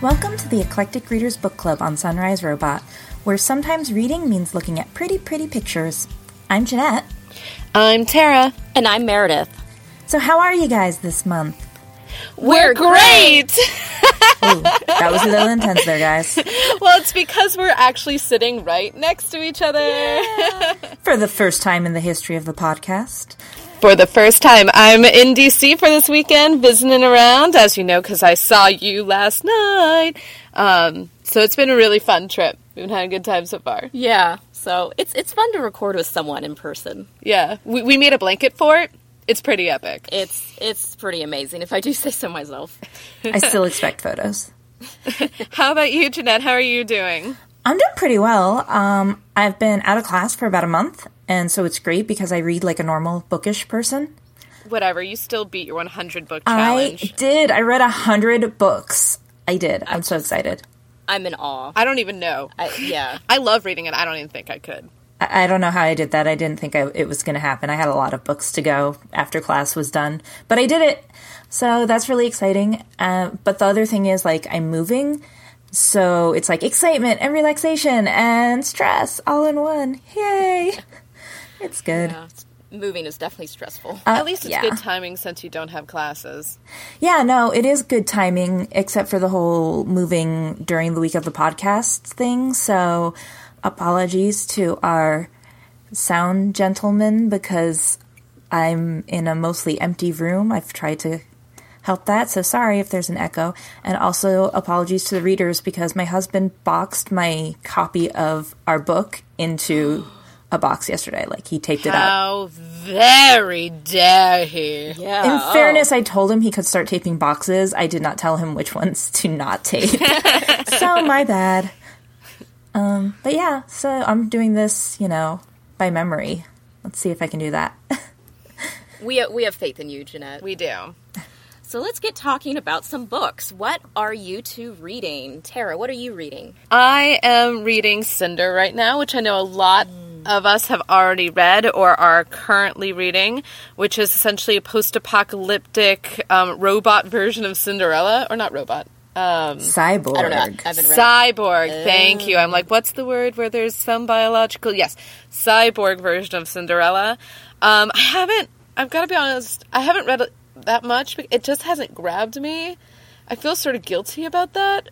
Welcome to the Eclectic Readers Book Club on Sunrise Robot, where sometimes reading means looking at pretty, pretty pictures. I'm Jeanette. I'm Tara. And I'm Meredith. So, how are you guys this month? We're great! Ooh, that was a little intense there, guys. well, it's because we're actually sitting right next to each other. For the first time in the history of the podcast. For the first time, I'm in DC for this weekend, visiting around, as you know, because I saw you last night. Um, so it's been a really fun trip. We've been having a good time so far. Yeah, so it's it's fun to record with someone in person. Yeah, we, we made a blanket fort. It's pretty epic. It's it's pretty amazing, if I do say so myself. I still expect photos. How about you, Jeanette? How are you doing? I'm doing pretty well. Um, I've been out of class for about a month, and so it's great because I read like a normal bookish person. Whatever, you still beat your 100 book I did. I read a hundred books. I did. I'm so excited. I'm in awe. I don't even know. I, yeah. I love reading it. I don't even think I could. I, I don't know how I did that. I didn't think I, it was going to happen. I had a lot of books to go after class was done, but I did it. So that's really exciting. Uh, but the other thing is, like, I'm moving. So it's like excitement and relaxation and stress all in one. Yay! It's good. Yeah, Moving is definitely stressful. Uh, At least it's yeah. good timing since you don't have classes. Yeah, no, it is good timing, except for the whole moving during the week of the podcast thing. So, apologies to our sound gentleman because I'm in a mostly empty room. I've tried to help that, so sorry if there's an echo. And also, apologies to the readers because my husband boxed my copy of our book into a box yesterday. Like, he taped it up. How very dare he? Yeah. In oh. fairness, I told him he could start taping boxes. I did not tell him which ones to not tape. so my bad. Um, but yeah, so I'm doing this, you know, by memory. Let's see if I can do that. we we have faith in you, Jeanette. We do. So let's get talking about some books. What are you two reading? Tara, what are you reading? I am reading Cinder right now, which I know a lot of us have already read or are currently reading, which is essentially a post apocalyptic um, robot version of Cinderella. Or not robot. Um, Cyborg. I don't know. I haven't read it. cyborg. Thank you. I'm like, what's the word where there's some biological? Yes, cyborg version of Cinderella. Um, I haven't. I've got to be honest. I haven't read it that much. but It just hasn't grabbed me. I feel sort of guilty about that.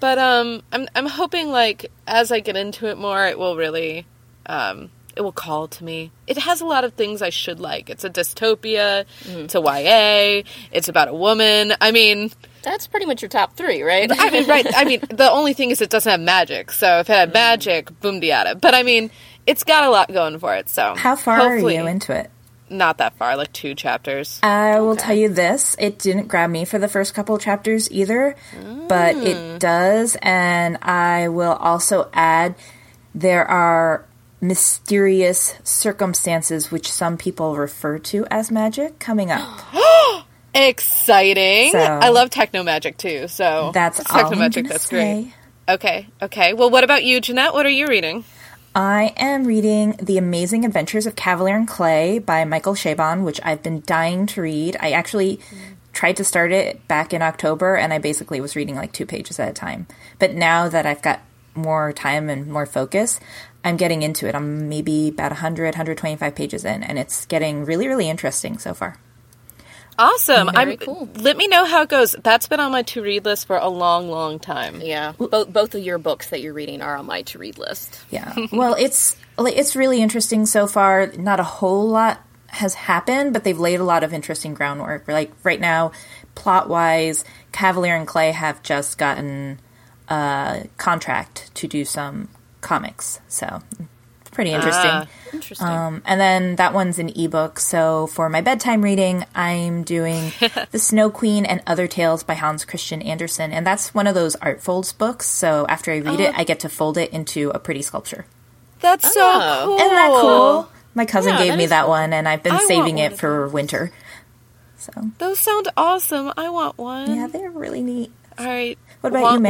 But um, I'm I'm hoping like as I get into it more, it will really um, it will call to me. It has a lot of things I should like. It's a dystopia. Mm-hmm. It's a YA. It's about a woman. I mean. That's pretty much your top three, right? I mean, right. I mean, the only thing is it doesn't have magic. So if it had mm-hmm. magic, boom diata. But I mean, it's got a lot going for it. So How far hopefully- are you into it? Not that far, like two chapters. I will tell you this: it didn't grab me for the first couple chapters either, but it mm. does. And I will also add there are mysterious circumstances which some people refer to as magic coming up. Exciting! So- I love techno magic too. So That's techno magic. That's say. great. Okay, okay. Well, what about you, Jeanette? What are you reading? I am reading The Amazing Adventures of Kavalier and Clay by Michael Chabon, which I've been dying to read. I actually tried to start it back in October, and I basically was reading like two pages at a time. But now that I've got more time and more focus, I'm getting into it. I'm maybe about 100, 125 pages in, and it's getting really, really interesting so far. Awesome. Very I'm. cool. Let me know how it goes. That's been on my to read list for a long, long time. yeah. Both both of your books that you're reading are on my to read list. Yeah. well, it's like, it's really interesting so far. Not a whole lot has happened, but they've laid a lot of interesting groundwork. Like right now, plot wise, Kavalier and Clay have just gotten a contract to do some comics, so pretty interesting. Ah. Interesting. Um, and then that one's an ebook. So for my bedtime reading, I'm doing The Snow Queen and Other Tales by Hans Christian Andersen. And that's one of those art folds books. So after I read it, I get to fold it into a pretty sculpture. That's so Oh. cool. Isn't that cool? My cousin Yeah, gave that me is that one, and I've been I saving it of for winter. So Those sound awesome. I want one. yeah, they're really neat. All right. What about you, Want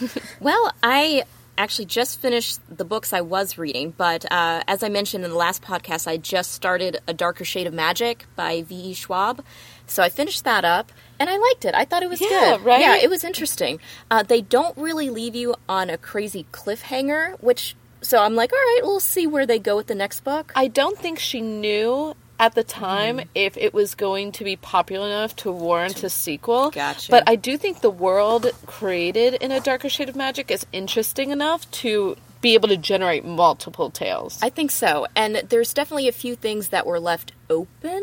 Well, I actually just finished the books I was reading, but uh, as I mentioned in the last podcast, I just started A Darker Shade of Magic by V.E. Schwab. So I finished that up, and I liked it. I thought it was Yeah, good. right? Yeah, it was interesting. Uh, they don't really leave you on a crazy cliffhanger, which. So I'm like, all right, we'll see where they go with the next book. I don't think she knew at the time Mm-hmm. if it was going to be popular enough to warrant a sequel. Gotcha. But I do think the world created in A Darker Shade of Magic is interesting enough to be able to generate multiple tales. I think so. And there's definitely a few things that were left open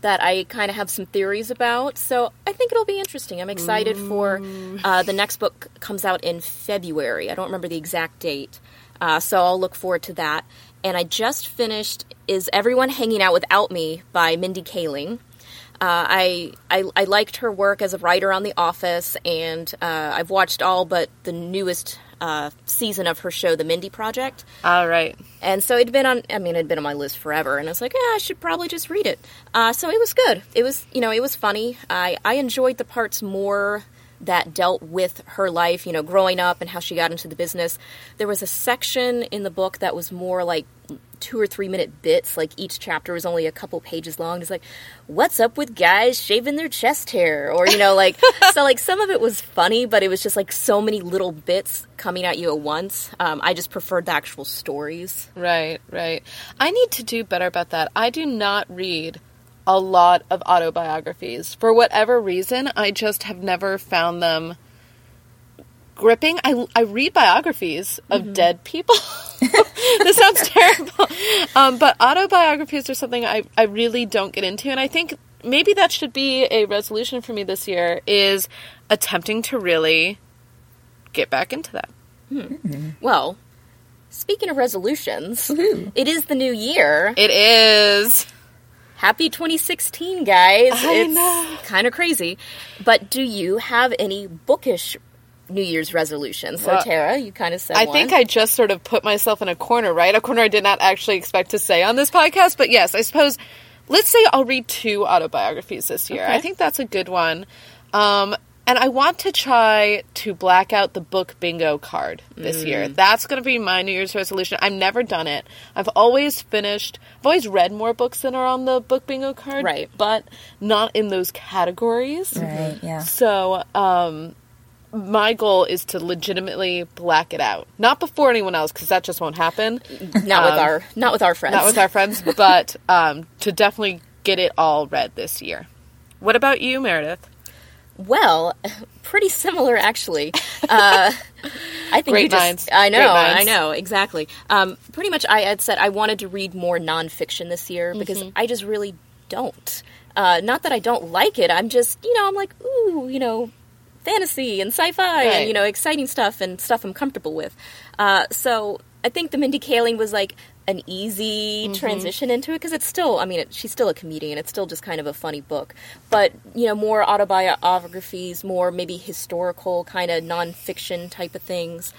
that I kind of have some theories about. So I think it'll be interesting. I'm excited for uh, the next book comes out in February. I don't remember the exact date. Uh, so I'll look forward to that. And I just finished Is Everyone Hanging Out Without Me by Mindy Kaling. Uh, I, I I liked her work as a writer on The Office, and uh, I've watched all but the newest uh, season of her show, The Mindy Project. All right. And so it'd been on, I mean, it'd been on my list forever. And I was like, yeah, I should probably just read it. Uh, so it was good. It was, you know, it was funny. I, I enjoyed the parts more that dealt with her life, you know, growing up and how she got into the business. There was a section in the book that was more like two or three minute bits. Like each chapter was only a couple pages long. It's like, what's up with guys shaving their chest hair? Or, you know, like, so like some of it was funny, but it was just like so many little bits coming at you at once. Um, I just preferred the actual stories. Right, right. I need to do better about that. I do not read a lot of autobiographies. For whatever reason, I just have never found them gripping. I, I read biographies of mm-hmm. dead people. this sounds terrible. Um, but autobiographies are something I, I really don't get into. And I think maybe that should be a resolution for me this year is attempting to really get back into that. Hmm. Hmm. Well, speaking of resolutions, it is the new year. It is. Happy 2016, guys. I know. it's kind of crazy. But do you have any bookish New Year's resolutions? So, Well, Tara, you kind of said I one. think I just sort of put myself in a corner, right? A corner I did not actually expect to say on this podcast. But yes, I suppose, let's say I'll read two autobiographies this year. Okay. I think that's a good one. Um, and I want to try to black out the book bingo card this year. Mm. That's going to be my New Year's resolution. I've never done it. I've always finished, I've always read more books than are on the book bingo card. Right. But not in those categories. Right, yeah. So, um, my goal is to legitimately black it out. Not before anyone else, because that just won't happen. not with um, our not with our friends. Not with our friends, but um, to definitely get it all read this year. What about you, Meredith? Well, pretty similar actually. Uh, I think Great you just, minds. I know, I know exactly. Um, pretty much, I had said I wanted to read more nonfiction this year because Mm-hmm. I just really don't. Uh, not that I don't like it. I'm just, you know, I'm like, ooh, you know, fantasy and sci-fi Right. and you know, exciting stuff and stuff I'm comfortable with. Uh, so I think the Mindy Kaling was like an easy Mm-hmm. transition into it because it's still, I mean, it, she's still a comedian. It's still just kind of a funny book, but you know, more autobiographies, more maybe historical kind of nonfiction type of things,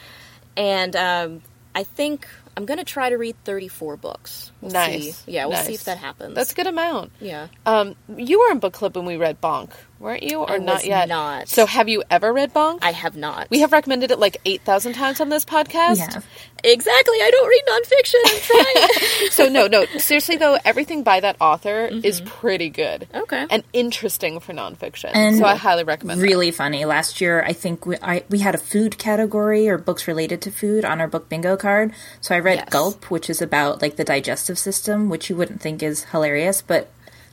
and um, I think I'm gonna try to read 34 books. We'll Nice. see. Yeah, we'll see if that happens. That's a good amount. yeah. Um, you were in book club when we read Bonk, weren't you? Or I not was yet? not. So have you ever read Bonk? I have not. we have recommended it like 8,000 times on this podcast. We have. exactly. I don't read nonfiction. I'm trying. So no, no. Seriously though, everything by that author is pretty good. Mm-hmm. Okay. And interesting for nonfiction. And so I highly recommend that. Really funny. Last year, I think we I, we had a food category or books related to food on our book bingo card. So I read Yes. Gulp, which is about like the digestive system, which you wouldn't think is hilarious, but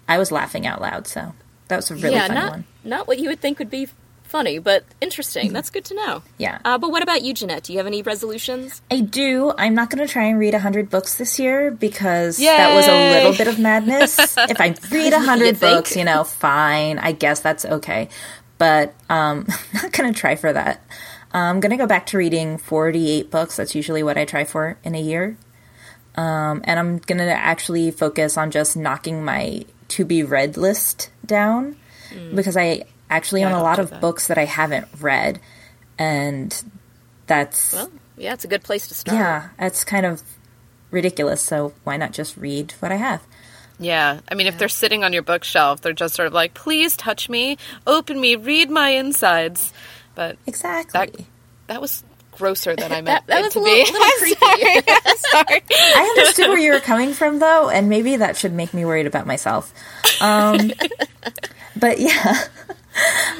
I was laughing out loud. So that was a really yeah, funny not one. not what you would think would be funny, but interesting. That's good to know. Yeah. Uh, but what about you, Jeanette? Do you have any resolutions? I do. I'm not going to try and read 100 books this year because that was a little bit of madness. if I read 100 think? books, you know, fine. I guess that's okay. But um, I'm not going to try for that. I'm going to go back to reading 48 books. That's usually what I try for in a year. Um, and I'm going to actually focus on just knocking my to be read list down mm. because I actually own I a lot of that. books that I haven't read. And that's. Well, yeah, it's a good place to start. Yeah, it's kind of ridiculous. So why not just read what I have? Yeah. I mean, if they're sitting on your bookshelf, they're just sort of like, please touch me, open me, read my insides. But Exactly. that that was grosser than I meant That, that it was to a be. little, little creepy. Sorry. I understood where you were coming from, though, and maybe that should make me worried about myself. Um, but yeah.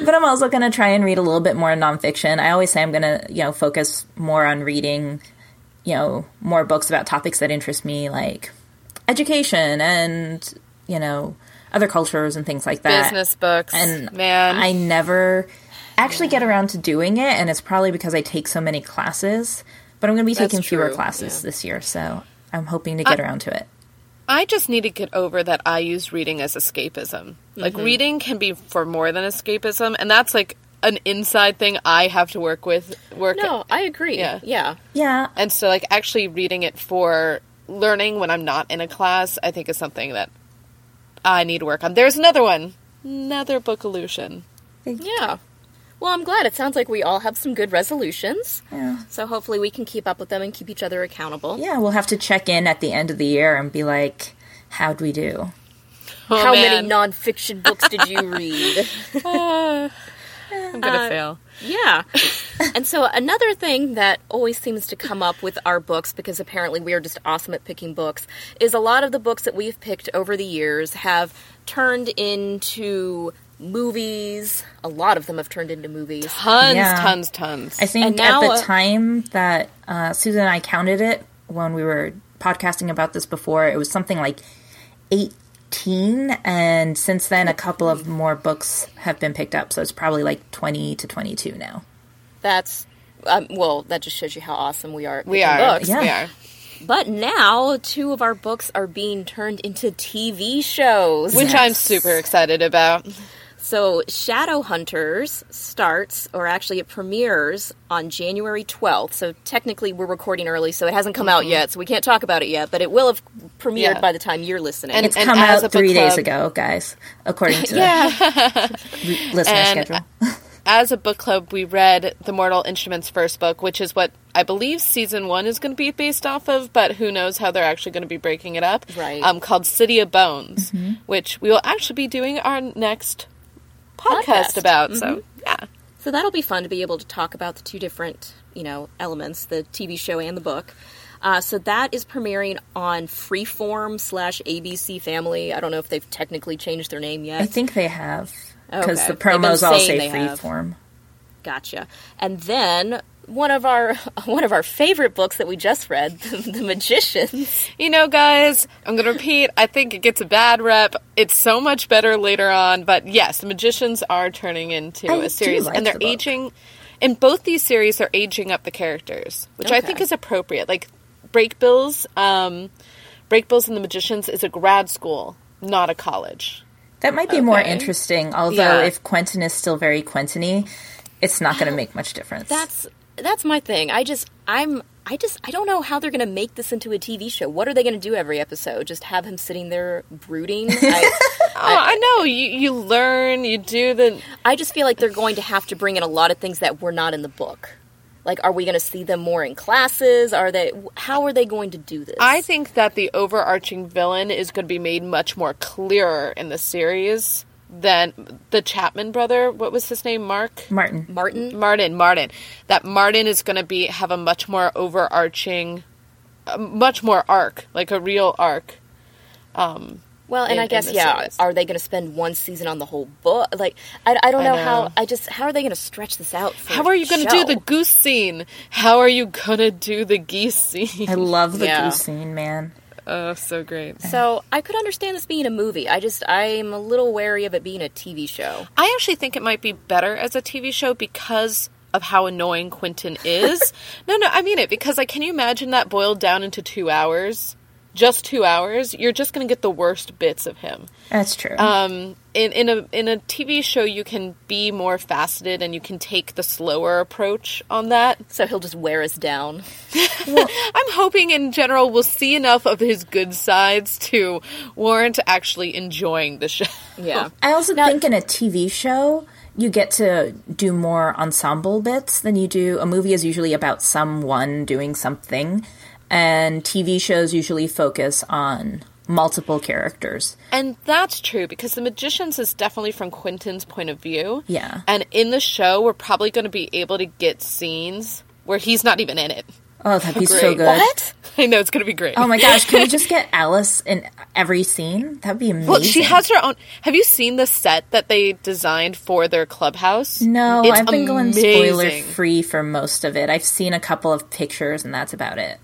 But I'm also going to try and read a little bit more nonfiction. I always say I'm going to, you know, focus more on reading, you know, more books about topics that interest me, like education and, you know, other cultures and things like that. Business books. And man. I never actually get around to doing it, and it's probably because I take so many classes. But I'm going to be That's taking fewer true, classes yeah. this year, so I'm hoping to get around to it. I just need to get over that I use reading as escapism. Like Mm-hmm. reading can be for more than escapism, and that's like an inside thing I have to work with. Work no, I agree. Yeah. Yeah. Yeah, and so like actually reading it for learning when I'm not in a class, I think is something that I need to work on. There's another one, another book illusion. Yeah. Well, I'm glad. It sounds like we all have some good resolutions. yeah. So hopefully we can keep up with them and keep each other accountable. Yeah, we'll have to check in at the end of the year and be like, how'd we do? Oh, How man. many nonfiction books did you read? I'm gonna Uh, fail. Yeah. and so another thing that always seems to come up with our books, because apparently we are just awesome at picking books, is a lot of the books that we've picked over the years have turned into movies. A lot of them have turned into movies. Tons, Yeah. tons, tons. I think And now, at the uh, time that uh, Susan and I counted it when we were podcasting about this before, it was something like 18. And since then, a couple of more books have been picked up. So it's probably like 20 to 22 now. That's, um, well, that just shows you how awesome we are we picking are. books. Yeah. We are. But now, two of our books are being turned into TV shows. Which I'm super excited about. So, Shadowhunters starts, or actually it premieres on January 12th. So, technically, we're recording early, so it hasn't come out yet, so we can't talk about it yet, but it will have premiered Mm-hmm. Yeah. by the time you're listening. And- It's come out three days club- ago, guys, according to Yeah. the listener And- schedule. As a book club, we read The Mortal Instruments first book, which is what I believe season one is going to be based off of, but who knows how they're actually going to be breaking it up. Right. Um, called City of Bones, Mm-hmm. which we will actually be doing our next podcast, Podcast. about. So, yeah. so, that'll be fun to be able to talk about the two different, you know, elements the TV show and the book. Uh, so that is premiering on Freeform slash ABC Family. I don't know if they've technically changed their name yet. I think they have. Because Okay. the promos all say Freeform. have. Freeform. Gotcha. And then one of our one of our favorite books that we just read, The Magicians. You know, guys, I'm going to repeat. I think it gets a bad rep. It's so much better later on. But yes, the magicians are turning into I a series, like and they're the aging. In both these series, they're aging up the characters, which I think is appropriate. Like Brakebills, um, Brakebills and the Magicians is a grad school, not a college. That might be more interesting, although Yeah. if Quentin is still very Quentin-y, it's not going to make much difference. That's that's my thing. I just I'm I just I don't know how they're going to make this into a TV show. What are they going to do every episode? Just have him sitting there brooding? I, Oh, I know. You you learn. You do the. I just feel like they're going to have to bring in a lot of things that were not in the book. Like, are we going to see them more in classes? Are they? How are they going to do this? I think that the overarching villain is going to be made much more clearer in the series than the Chatwin brother. What was his name? Mark. Martin. Martin. Martin, Martin. That Martin is going to be have a much more overarching, much more arc, like a real arc. Um, Well, and in- I guess yeah. series. Are they going to spend one season on the whole book? Like, I, I don't I know, how. I just how are they going to stretch this out? For how are you going to do the goose scene? How are you going to do the geese scene? I love the Yeah. goose scene, man. Oh, so great. So I could understand this being a movie. I just I'm a little wary of it being a TV show. I actually think it might be better as a TV show because of how annoying Quentin is. no, no, I mean it because like can you imagine that boiled down into 2 hours? Just 2 hours? You're just going to get the worst bits of him. That's true. Um in in a in a TV show you can be more faceted and you can take the slower approach on that. So he'll just wear us down. I'm hoping in general we'll see enough of his good sides to warrant actually enjoying the show. Yeah. I also Now- think in a TV show, you get to do more ensemble bits than you do. A movie is usually about someone doing something, and TV shows usually focus on multiple characters. And that's true because The Magicians is definitely from Quentin's point of view. Yeah. And in the show, we're probably going to be able to get scenes where he's not even in it. Oh, that'd be so good. What? I know it's going to be great. Oh my gosh, can we just get Alice in every scene? That'd be amazing. well, she has her own. Have you seen the set that they designed for their clubhouse? No, It's I've been going amazing. spoiler free for most of it. I've seen a couple of pictures and that's about it.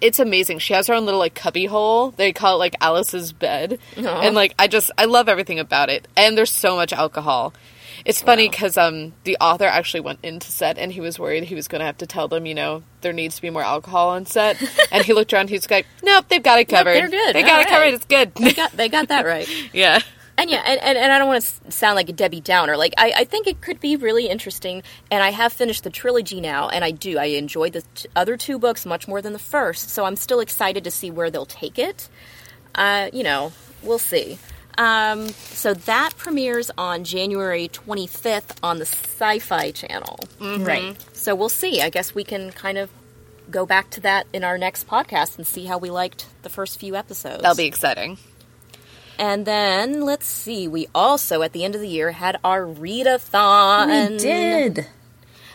It's amazing. She has her own little like cubby hole. They call it like Alice's bed, Aw. and like I just I love everything about it. And there's so much alcohol. It's funny because um the author actually went into set and he was worried he was going to have to tell them you know there needs to be more alcohol on set, and he looked around. He's like, nope, they've got it covered. they're good. They got All it covered. It's good. They got they got that right. yeah. And yeah, and, and, and I don't want to sound like a Debbie Downer. Like, I, I think it could be really interesting, and I have finished the trilogy now, and I do. I enjoyed the t- other two books much more than the first, so I'm still excited to see where they'll take it. Uh, you know, we'll see. Um, so that premieres on January 25th on the Syfy Channel. Right. So we'll see. I guess we can kind of go back to that in our next podcast and see how we liked the first few episodes. That'll be exciting. And then let's see. We also at the end of the year had our readathon. We did.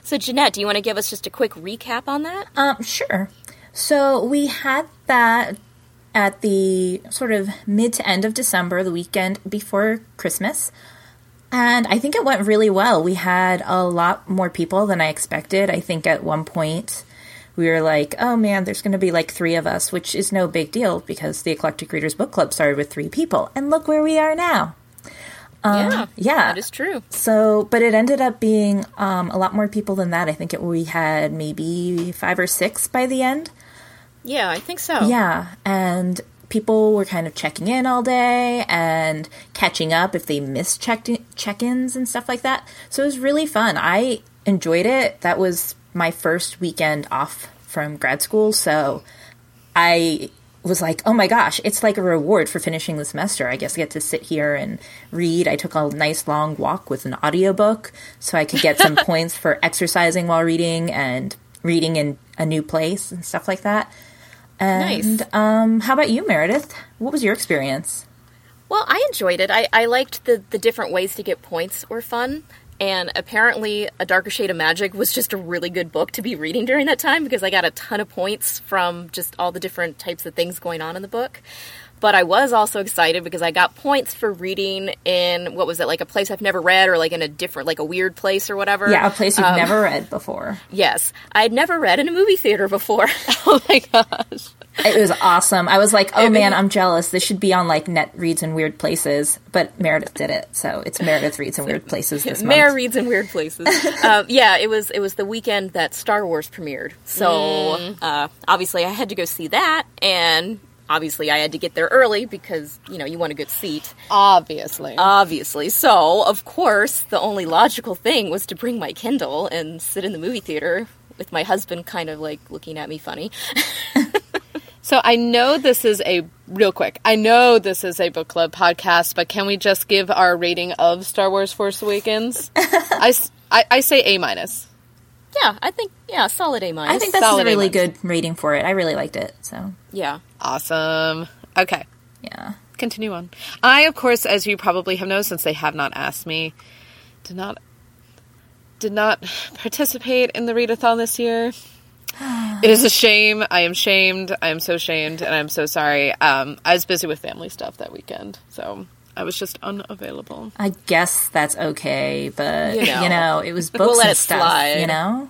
So Jeanette, do you want to give us just a quick recap on that? Um, sure. So we had that at the sort of mid to end of December, the weekend before Christmas. And I think it went really well. We had a lot more people than I expected. I think at one point we were like, oh man, there's going to be like three of us, which is no big deal because the Eclectic Readers Book Club started with three people. And look where we are now. yeah, yeah. that is true. So, but it ended up being um, a lot more people than that. I think it, we had maybe five or six by the end. Yeah, I think so. Yeah, and people were kind of checking in all day and catching up if they missed check check-ins and stuff like that. So it was really fun. I enjoyed it. That was my first weekend off from grad school, so I was like, "Oh my gosh, it's like a reward for finishing the semester. I guess I get to sit here and read." I took a nice long walk with an audiobook so I could get some points for exercising while reading and reading in a new place and stuff like that. And Nice. um, how about you, Meredith? What was your experience? Well, I enjoyed it. I, I liked the, the different ways to get points were fun. And apparently, A Darker Shade of Magic was just a really good book to be reading during that time because I got a ton of points from just all the different types of things going on in the book. But I was also excited because I got points for reading in, what was it, like a place I've never read or like in a different, like a weird place or whatever. Yeah, a place Um, you've never read before. Yes. I had never read in a movie theater before. Oh my gosh. It was awesome. I was like, oh man, I'm jealous. This should be on like Net Reads in Weird Places, but Meredith did it, so it's Meredith Reads in Weird Places this Mare month. reads in weird places. uh, yeah, it was it was the weekend that Star Wars premiered, so Mm. uh, obviously I had to go see that, and obviously I had to get there early because you know you want a good seat, Obviously. obviously. So of course the only logical thing was to bring my Kindle and sit in the movie theater with my husband, kind of like looking at me funny. So I know this is a real quick. I know this is a book club podcast, but can we just give our rating of Star Wars Force Awakens? I I say A minus. yeah, I think yeah, solid A minus. I think that's Solid a really A good rating for it. I really liked it. So yeah. Awesome. Okay, yeah, continue on. I, of course, as you probably have known, since they have not asked me, did not did not participate in the readathon this year. It is a shame. I am shamed. I am so shamed, and I'm so sorry. Um, I was busy with family stuff that weekend, so I was just unavailable. I guess that's okay, but You you know. know, it was We'll books let and it stuff. slide. You know,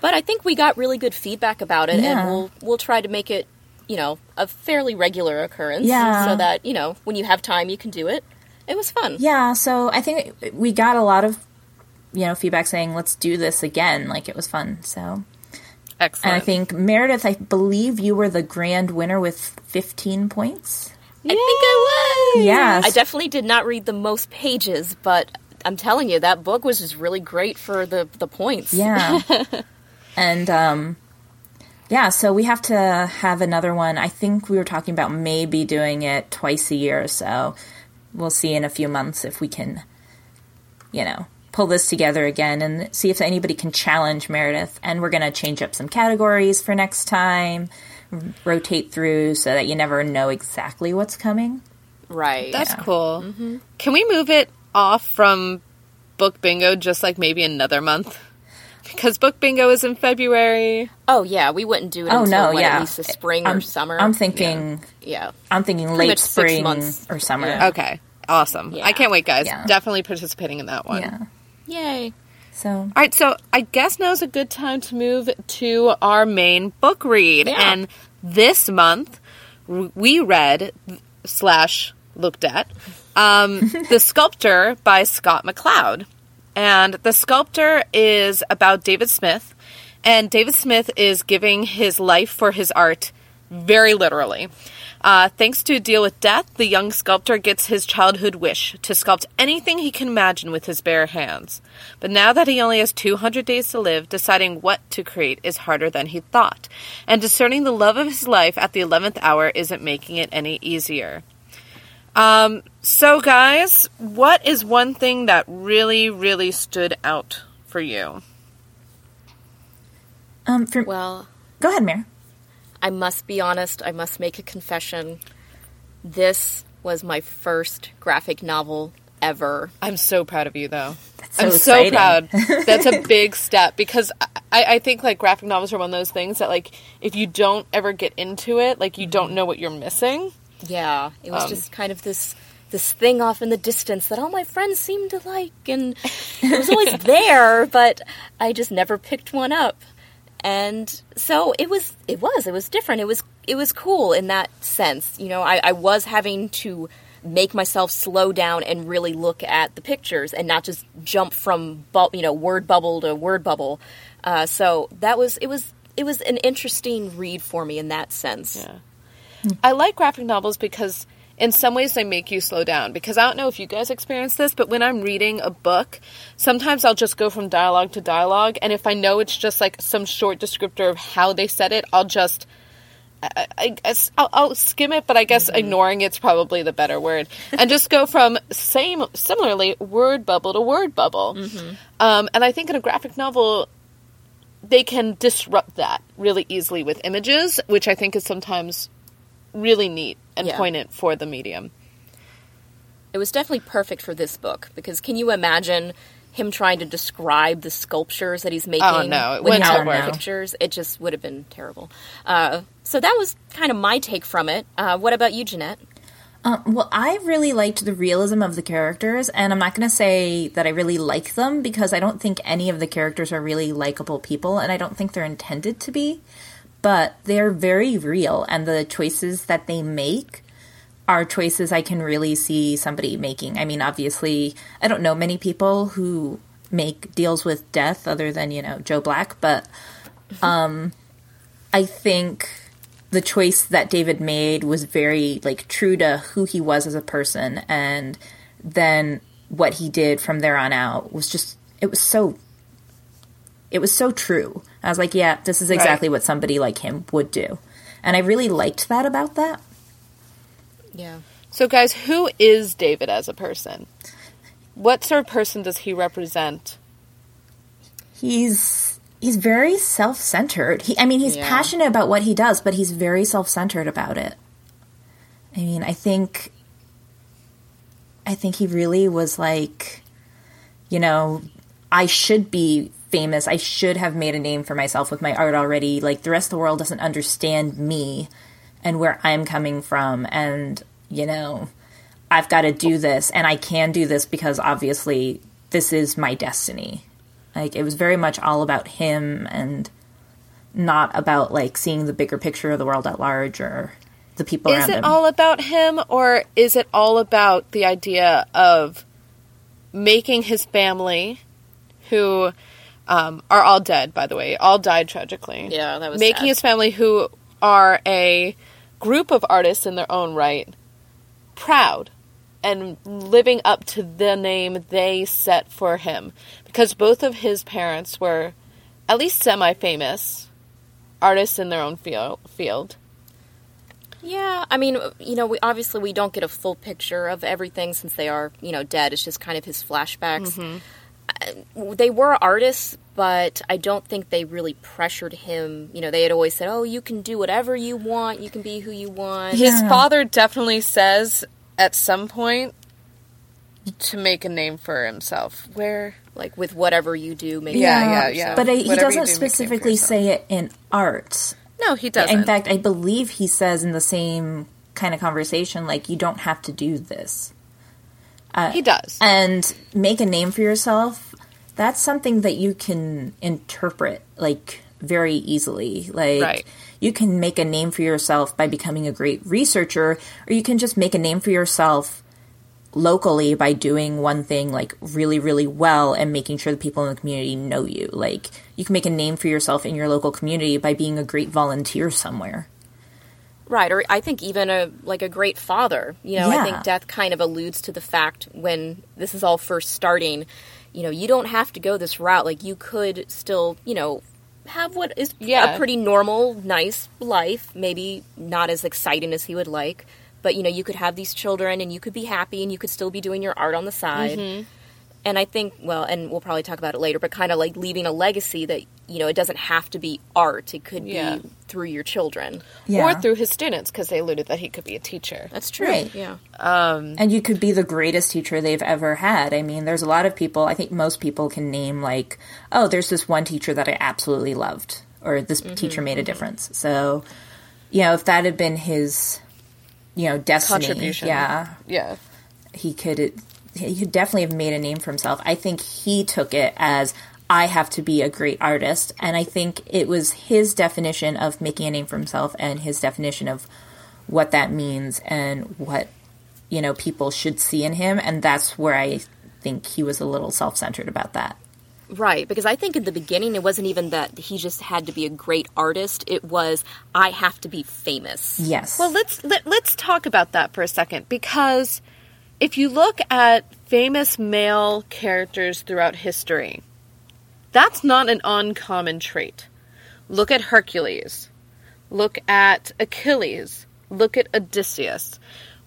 But I think we got really good feedback about it, Yeah. and we'll we'll try to make it, you know, a fairly regular occurrence. Yeah. So that you know, when you have time, you can do it. It was fun. yeah. So I think we got a lot of you know feedback saying let's do this again. Like it was fun. So Excellent. and I think Meredith, I believe you were the grand winner with 15 points. I think I was. Yes. I definitely did not read the most pages, but I'm telling you, that book was just really great for the the points. Yeah. and um yeah, so we have to have another one. I think we were talking about maybe doing it twice a year, so we'll see in a few months if we can you know, pull this together again and see if anybody can challenge Meredith. And we're going to change up some categories for next time, rotate through so that you never know exactly what's coming. Right. That's Yeah. cool. Mm-hmm. Can we move it off from book bingo just like maybe another month? because book bingo is in February. Oh yeah, we wouldn't do it Oh until no, what, yeah. at least the spring I'm, or summer. I'm thinking. yeah. I'm thinking Pretty late much six spring months. or summer. Yeah. Okay, awesome. Yeah. I can't wait, guys. Yeah. Definitely participating in that one. Yeah. Yay. So All right, so I guess now's a good time to move to our main book read. Yeah. And this month, we read slash looked at um, The Sculptor by Scott McCloud. And The Sculptor is about David Smith. And David Smith is giving his life for his art very literally. Uh, thanks to a deal with death, the young sculptor gets his childhood wish to sculpt anything he can imagine with his bare hands. But now that he only has 200 days to live, deciding what to create is harder than he thought. And discerning the love of his life at the 11th hour isn't making it any easier. Um, so, guys, what is one thing that really, really stood out for you? um, for, Well, go ahead, Mir. I must be honest. I must make a confession. This was my first graphic novel ever. I'm so proud of you, though. So I'm so exciting. proud. That's a big step because I, I think like graphic novels are one of those things that like if you don't ever get into it, like you don't know what you're missing. Yeah, it was Um, just kind of this this thing off in the distance that all my friends seemed to like, and it was always there, but I just never picked one up. And so it was, it was, it was different. It was, it was cool in that sense. You know, I, I was having to make myself slow down and really look at the pictures and not just jump from, bu- you know, word bubble to word bubble. Uh, so that was, it was, it was an interesting read for me in that sense. Yeah. I like graphic novels because in some ways they make you slow down because I don't know if you guys experience this, but when I'm reading a book, sometimes I'll just go from dialogue to dialogue and if I know it's just like some short descriptor of how they said it, I'll just I, I guess I'll, I'll skim it, but I guess ignoring it's probably the better word, and just go from same similarly word bubble to word bubble. Um, and I think in a graphic novel, they can disrupt that really easily with images, which I think is sometimes really neat and Yeah. poignant for the medium. It was definitely perfect for this book because can you imagine him trying to describe the sculptures that he's making? Oh, no, it without wouldn't have worked. pictures? It just would have been terrible. Uh, so that was kind of my take from it. Uh, what about you, Jeanette? Um, well, I really liked the realism of the characters, and I'm not going to say that I really like them because I don't think any of the characters are really likable people, and I don't think they're intended to be. But they're very real, and the choices that they make are choices I can really see somebody making. I mean, obviously, I don't know many people who make deals with death other than, you know, Joe Black, but um, I think the choice that David made was very like true to who he was as a person and then what he did from there on out was just it was so it was so true. I was like, yeah, this is exactly Right. what somebody like him would do. And I really liked that about that. Yeah. So, guys, who is David as a person? What sort of person does he represent? He's he's very self-centered. He I mean, he's Yeah. passionate about what he does, but he's very self-centered about it. I mean, I think I think he really was like you know, I should be famous. I should have made a name for myself with my art already. Like the rest of the world doesn't understand me and where I'm coming from and, you know, I've got to do this and I can do this because obviously this is my destiny. Like it was very much all about him and not about like seeing the bigger picture of the world at large or the people around him. Is it him. all about him, or is it all about the idea of making his family, who um, are all dead, by the way, all died tragically? Yeah, that was making sad. his family, who are a group of artists in their own right, proud and living up to the name they set for him, because both of his parents were at least semi-famous artists in their own field. Field. Yeah, I mean, you know, we obviously we don't get a full picture of everything since they are, you know, dead. It's just kind of his flashbacks. Uh, They were artists, but I don't think they really pressured him. You know, they had always said, "Oh, you can do whatever you want. You can be who you want." His Yeah. father definitely says at some point to make a name for himself. Where Like with whatever you do, maybe. Yeah, yeah, yeah. But I, he doesn't do, make a name for specifically say it in art. no, he doesn't. In fact, I believe he says in the same kind of conversation, like, you don't have to do this. Uh, he does. And make a name for yourself, that's something that you can interpret, like, very easily. Like, Right. you can make a name for yourself by becoming a great researcher, or you can just make a name for yourself locally by doing one thing like really really well and making sure the people in the community know you like you can make a name for yourself in your local community by being a great volunteer somewhere Right, or I think even a like a great father. You know, I think death kind of alludes to the fact when this is all first starting. You know, you don't have to go this route. Like you could still, you know, have what is Yeah. a pretty normal, nice life. Maybe not as exciting as he would like, but you know, you could have these children and you could be happy and you could still be doing your art on the side. Mm-hmm. And I think, well, and we'll probably talk about it later, but kind of like leaving a legacy that you know it doesn't have to be art. It could Yeah. be through your children. yeah Or through his students, because they alluded that he could be a teacher. That's true. Right. Yeah. Um, and you could be the greatest teacher they've ever had i mean there's a lot of people i think most people can name like oh there's this one teacher that i absolutely loved or this mm-hmm. teacher made a mm-hmm. difference so you know if that had been his you know destiny Contribution. yeah Yeah. he could he could definitely have made a name for himself. I think he took it as I have to be a great artist, and I think it was his definition of making a name for himself and his definition of what that means and what you know people should see in him, and that's where I think he was a little self-centered about that. Right, because I think in the beginning it wasn't even that he just had to be a great artist. It was I have to be famous. Yes. Well, let's let, let's talk about that for a second because if you look at famous male characters throughout history, that's not an uncommon trait. Look at Hercules. Look at Achilles. Look at Odysseus.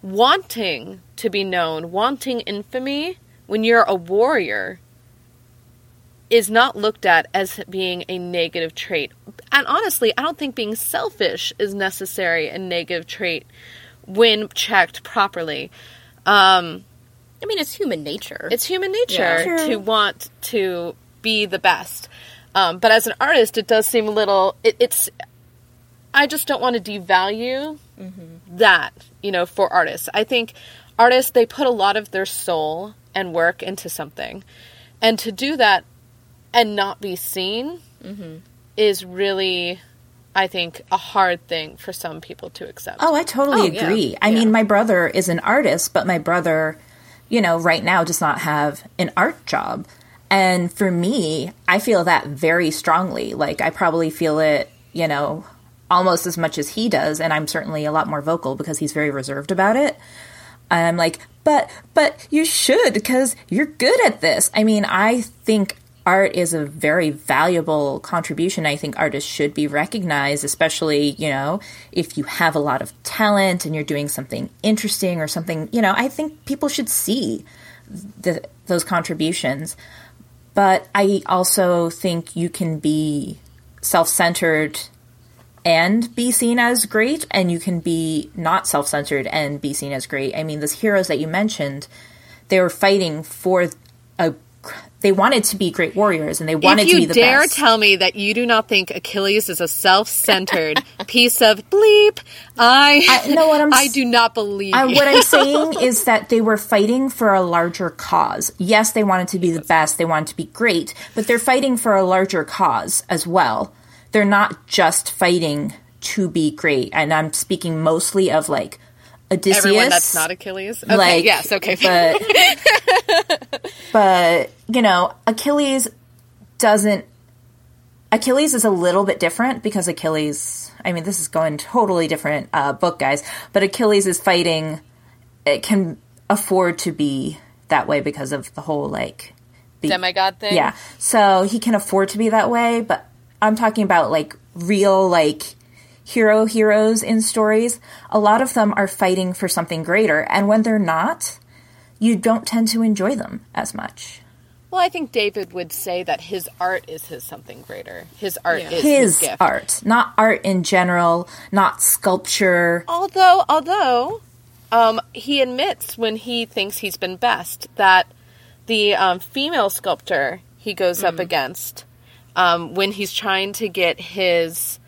Wanting to be known, wanting infamy when you're a warrior is not looked at as being a negative trait. And honestly, I don't think being selfish is necessary a negative trait when checked properly. Um, I mean, it's human nature. it's human nature Yeah. To want to be the best. Um, but as an artist, it does seem a little. It, it's. I just don't want to devalue that, you know, for artists. I think artists they put a lot of their soul and work into something, and to do that and not be seen is really, I think, a hard thing for some people to accept. Oh, I totally Oh, yeah. agree. I Yeah. mean, my brother is an artist, but my brother, you know, right now does not have an art job. And for me, I feel that very strongly. Like, I probably feel it, you know, almost as much as he does. And I'm certainly a lot more vocal because he's very reserved about it. And I'm like, but, but you should because you're good at this. I mean, I think art is a very valuable contribution. I think artists should be recognized, especially, you know, if you have a lot of talent and you're doing something interesting or something, you know, I think people should see the, those contributions. But I also think you can be self centered and be seen as great, and you can be not self centered and be seen as great. I mean, those heroes that you mentioned, they were fighting for a. They wanted to be great warriors, and they wanted to be you the dare best. tell me that you do not think Achilles is a self-centered piece of bleep, I, I- no, what I'm I do not believe you. what I'm saying is that they were fighting for a larger cause. Yes, they wanted to be the best, they wanted to be great, but they're fighting for a larger cause as well. They're not just fighting to be great. And I'm speaking mostly of like Odysseus. Everyone that's not Achilles. Okay, like yes, okay. but but you know achilles doesn't achilles is a little bit different because achilles i mean this is going totally different uh, book guys but achilles is fighting it can afford to be that way because of the whole like be- Demigod thing. yeah so he can afford to be that way but i'm talking about like real like hero heroes in stories a lot of them are fighting for something greater and when they're not you don't tend to enjoy them as much Well, I think David would say that his art is his something greater. His art Yeah. is his, his gift. art not art in general not sculpture Although, although um, he admits when he thinks he's been best that the um, female sculptor he goes up against um, when he's trying to get his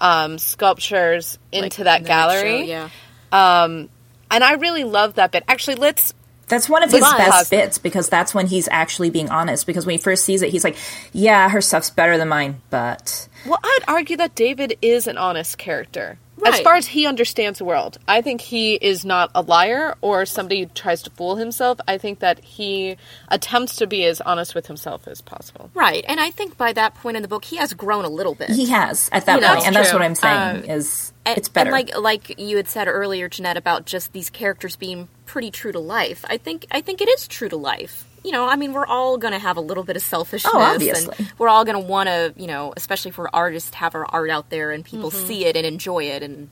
um, sculptures into Like, that in the show, gallery. yeah. Um, and I really love that bit. Actually, let's That's one of his But- best bits because that's when he's actually being honest. Because when he first sees it, he's like, "Yeah, her stuff's better than mine, but Well, I'd argue that David is an honest character. As far as he understands the world, I think he is not a liar or somebody who tries to fool himself. I think that he attempts to be as honest with himself as possible. Right, and I think by that point in the book, he has grown a little bit. he has at that You know, point, and that's what I'm saying Uh, is And- it's better. And like like you had said earlier, Jeanette, about just these characters being pretty true to life. I think I think it is true to life. You know, I mean, we're all going to have a little bit of selfishness. Oh, obviously. And we're all going to want to, you know, especially if we're artists, have our art out there and people Mm-hmm. see it and enjoy it. And,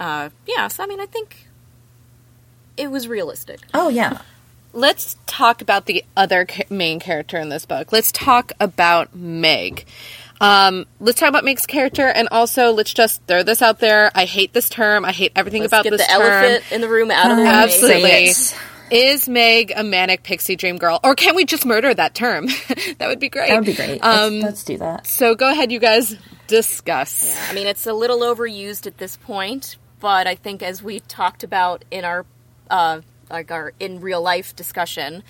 uh, yeah, so I mean, I think it was realistic. oh yeah, Let's talk about the other ca- main character in this book. Let's talk about Meg. Um, let's talk about Meg's character, and also let's just throw this out there. I hate this term. I hate everything Let's about get this the term. elephant in the room out of the way. Absolutely. Say Is Meg a manic pixie dream girl, or can we just murder that term? that would be great. that would be great. Um, let's, let's do that. So go ahead, you guys discuss. I mean, it's a little overused at this point, but I think as we talked about in our uh, like our in real life discussion,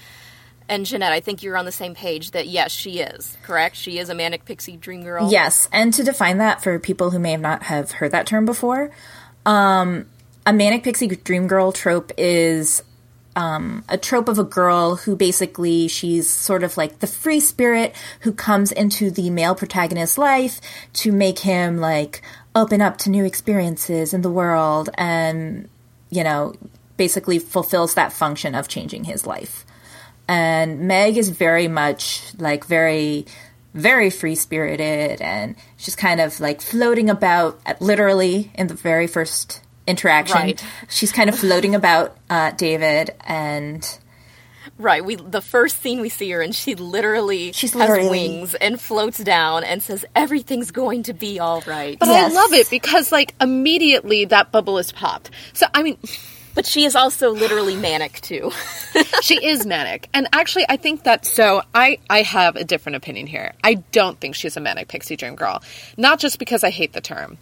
and Jeanette, I think you're on the same page that yes, she is correct. She is a manic pixie dream girl. Yes, and to define that for people who may have not have heard that term before, um, a manic pixie dream girl trope is um, a trope of a girl who basically she's sort of like the free spirit who comes into the male protagonist's life to make him like open up to new experiences in the world and you know basically fulfills that function of changing his life. And Meg is very much like very very free spirited and she's kind of like floating about literally in the very first interaction Right. she's kind of floating about uh, David and right. We the first scene we see her, and she literally She's has literally- wings and floats down and says everything's going to be all right. But Yes. I love it because, like, immediately that bubble is popped. So, I mean, But she is also literally manic too. she is manic, and actually, I think that. So, I I have a different opinion here. I don't think she's a manic pixie dream girl. Not just because I hate the term.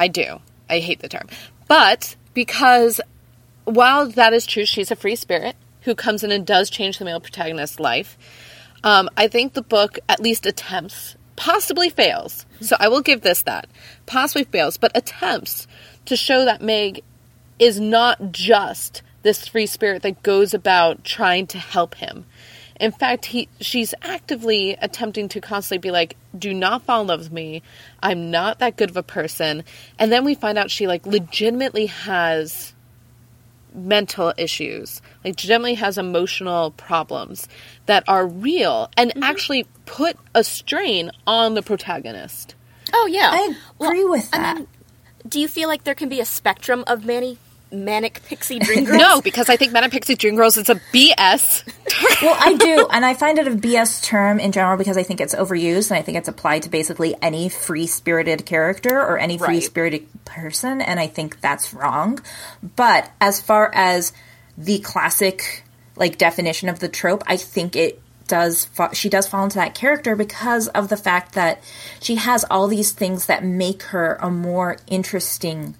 I do. I hate the term, but because while that is true, she's a free spirit who comes in and does change the male protagonist's life. Um, I think the book at least attempts, possibly fails. So I will give this that. Possibly fails, but attempts to show that Meg is not just this free spirit that goes about trying to help him. In fact, he she's actively attempting to constantly be like, "Do not fall in love with me. I'm not that good of a person." And then we find out she like legitimately has mental issues, like legitimately has emotional problems that are real and mm-hmm. actually put a strain on the protagonist. Oh yeah, I agree Well, with I that. mean, do you feel like there can be a spectrum of mani- manic pixie dream girls? No, because I think manic Pixie Dream Girls is a BS. well, I do, and I find it a BS term in general because I think it's overused, and I think it's applied to basically any free spirited character or any free Right. spirited person, and I think that's wrong. But as far as the classic like definition of the trope, I think it does. Fa- she does fall into that character because of the fact that she has all these things that make her a more interesting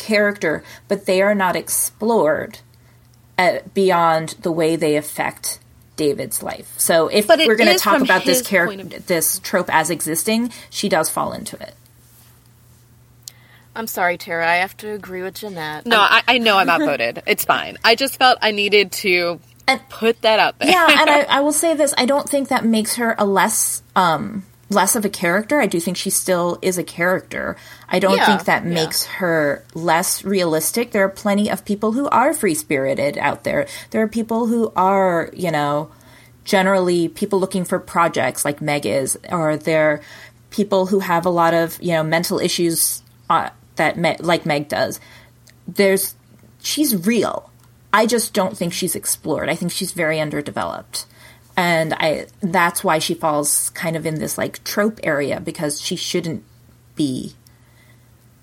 character, but they are not explored uh, beyond the way they affect David's life. So if But we're going to talk about this character, of- this trope as existing, she does fall into it. I'm sorry, Tara. I have to agree with Jeanette. No, I, I know I'm outvoted. It's fine. I just felt I needed to And- put that out there. Yeah, and I, I will say this: I don't think that makes her a less um, less of a character. I do think she still is a character. I don't Yeah, think that yeah. makes her less realistic. There are plenty of people who are free spirited out there. There are people who are, you know, generally people looking for projects like Meg is, or they're people who have a lot of you know mental issues uh, that Me- like Meg does. There's she's real. I just don't think she's explored. I think she's very underdeveloped. And I that's why she falls kind of in this like trope area because she shouldn't be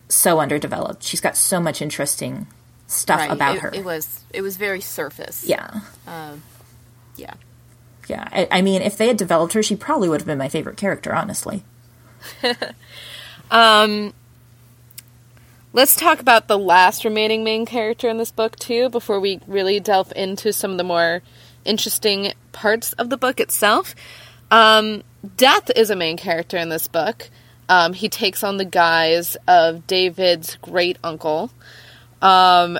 so underdeveloped. She's got so much interesting stuff Right. about it, her. It was it was very surface. yeah. Yeah. Yeah. I, I mean, if they had developed her, she probably would have been my favorite character, honestly. um, Let's talk about the last remaining main character in this book, too, before we really delve into some of the more interesting parts of the book itself. Um, Death is a main character in this book. Um, he takes on the guise of David's great uncle. Um,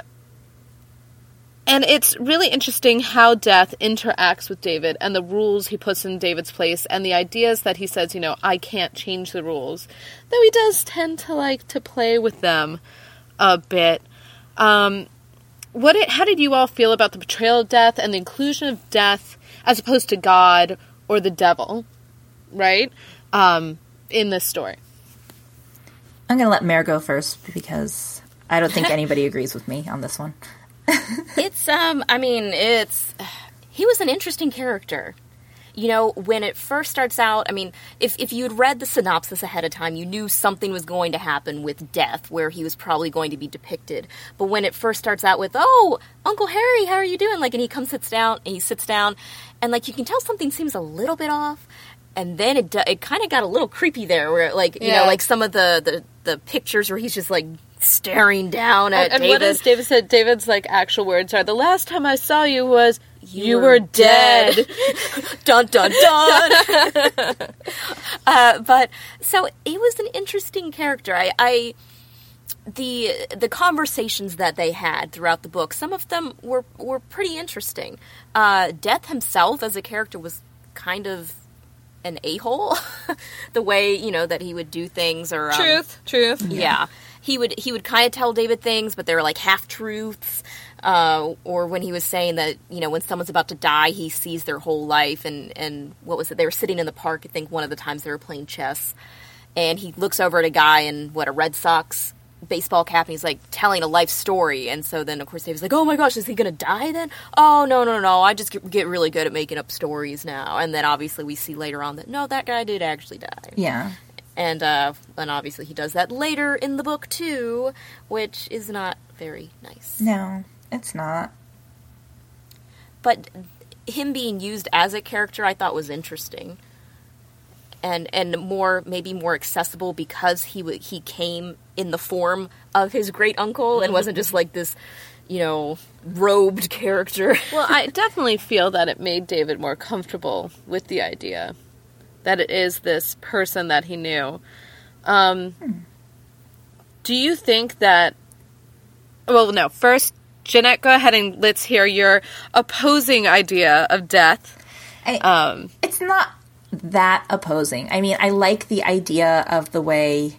and it's really interesting how Death interacts with David and the rules he puts in David's place and the ideas that he says, you know, I can't change the rules. Though he does tend to like to play with them a bit. Um, what it, how did you all feel about the portrayal of Death and the inclusion of Death as opposed to God or the devil, right? Um, in this story. I'm going to let Mare go first because I don't think anybody agrees with me on this one. It's um I mean, it's he was an interesting character. You know, when it first starts out, I mean, if if you'd read the synopsis ahead of time, you knew something was going to happen with death, where he was probably going to be depicted. But when it first starts out with, "Oh, Uncle Harry, how are you doing?" like, and he comes sits down, and he sits down, and like you can tell something seems a little bit off, and then it it kind of got a little creepy there, where like you Yeah. know, like some of the the the pictures where he's just like staring down at And, and David. what is David said? David's like actual words are the last time I saw you was you, were were dead. dun dun dun. uh, but so he was an interesting character. I, I the the conversations that they had throughout the book, some of them were were pretty interesting. Uh, Death himself as a character was kind of an a hole. the way you know that he would do things, or um, truth, truth. yeah. He would he would kind of tell David things, but they were like half truths. Uh, or when he was saying that you know when someone's about to die, he sees their whole life, and and what was it? They were sitting in the park. I think one of the times they were playing chess, and he looks over at a guy in what a Red Sox baseball cap, and he's like telling a life story. And so then of course David's like, "Oh my gosh, is he gonna die then?" Oh no no no, I just get, get really good at making up stories now. And then obviously we see later on that no, that guy did actually die Yeah. and uh, and obviously he does that later in the book too, which is not very nice. No, it's not. But him being used as a character, I thought was interesting, and and more maybe more accessible because he w- he came in the form of his great uncle and wasn't just like this, you know, robed character. Well, I definitely feel that it made David more comfortable with the idea that it is this person that he knew. Um, Do you think that? Well, no. First, Jeanette, go ahead and let's hear your opposing idea of death. I, Um, it's not that opposing. I mean, I like the idea of the way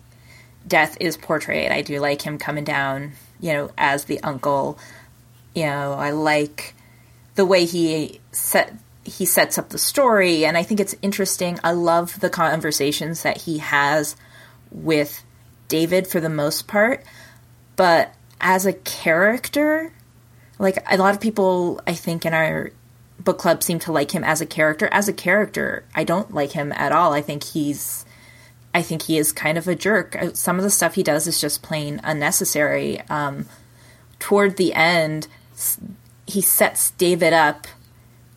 death is portrayed. I do like him coming down, you know, as the uncle. You know, I like the way he set he sets up the story and I think it's interesting. I love the conversations that he has with David for the most part, but as a character, like a lot of people I think in our book club seem to like him as a character. As a character, I don't like him at all. I think he's I think he is kind of a jerk. Uh, Some of the stuff he does is just plain unnecessary. Um, toward the end, he sets David up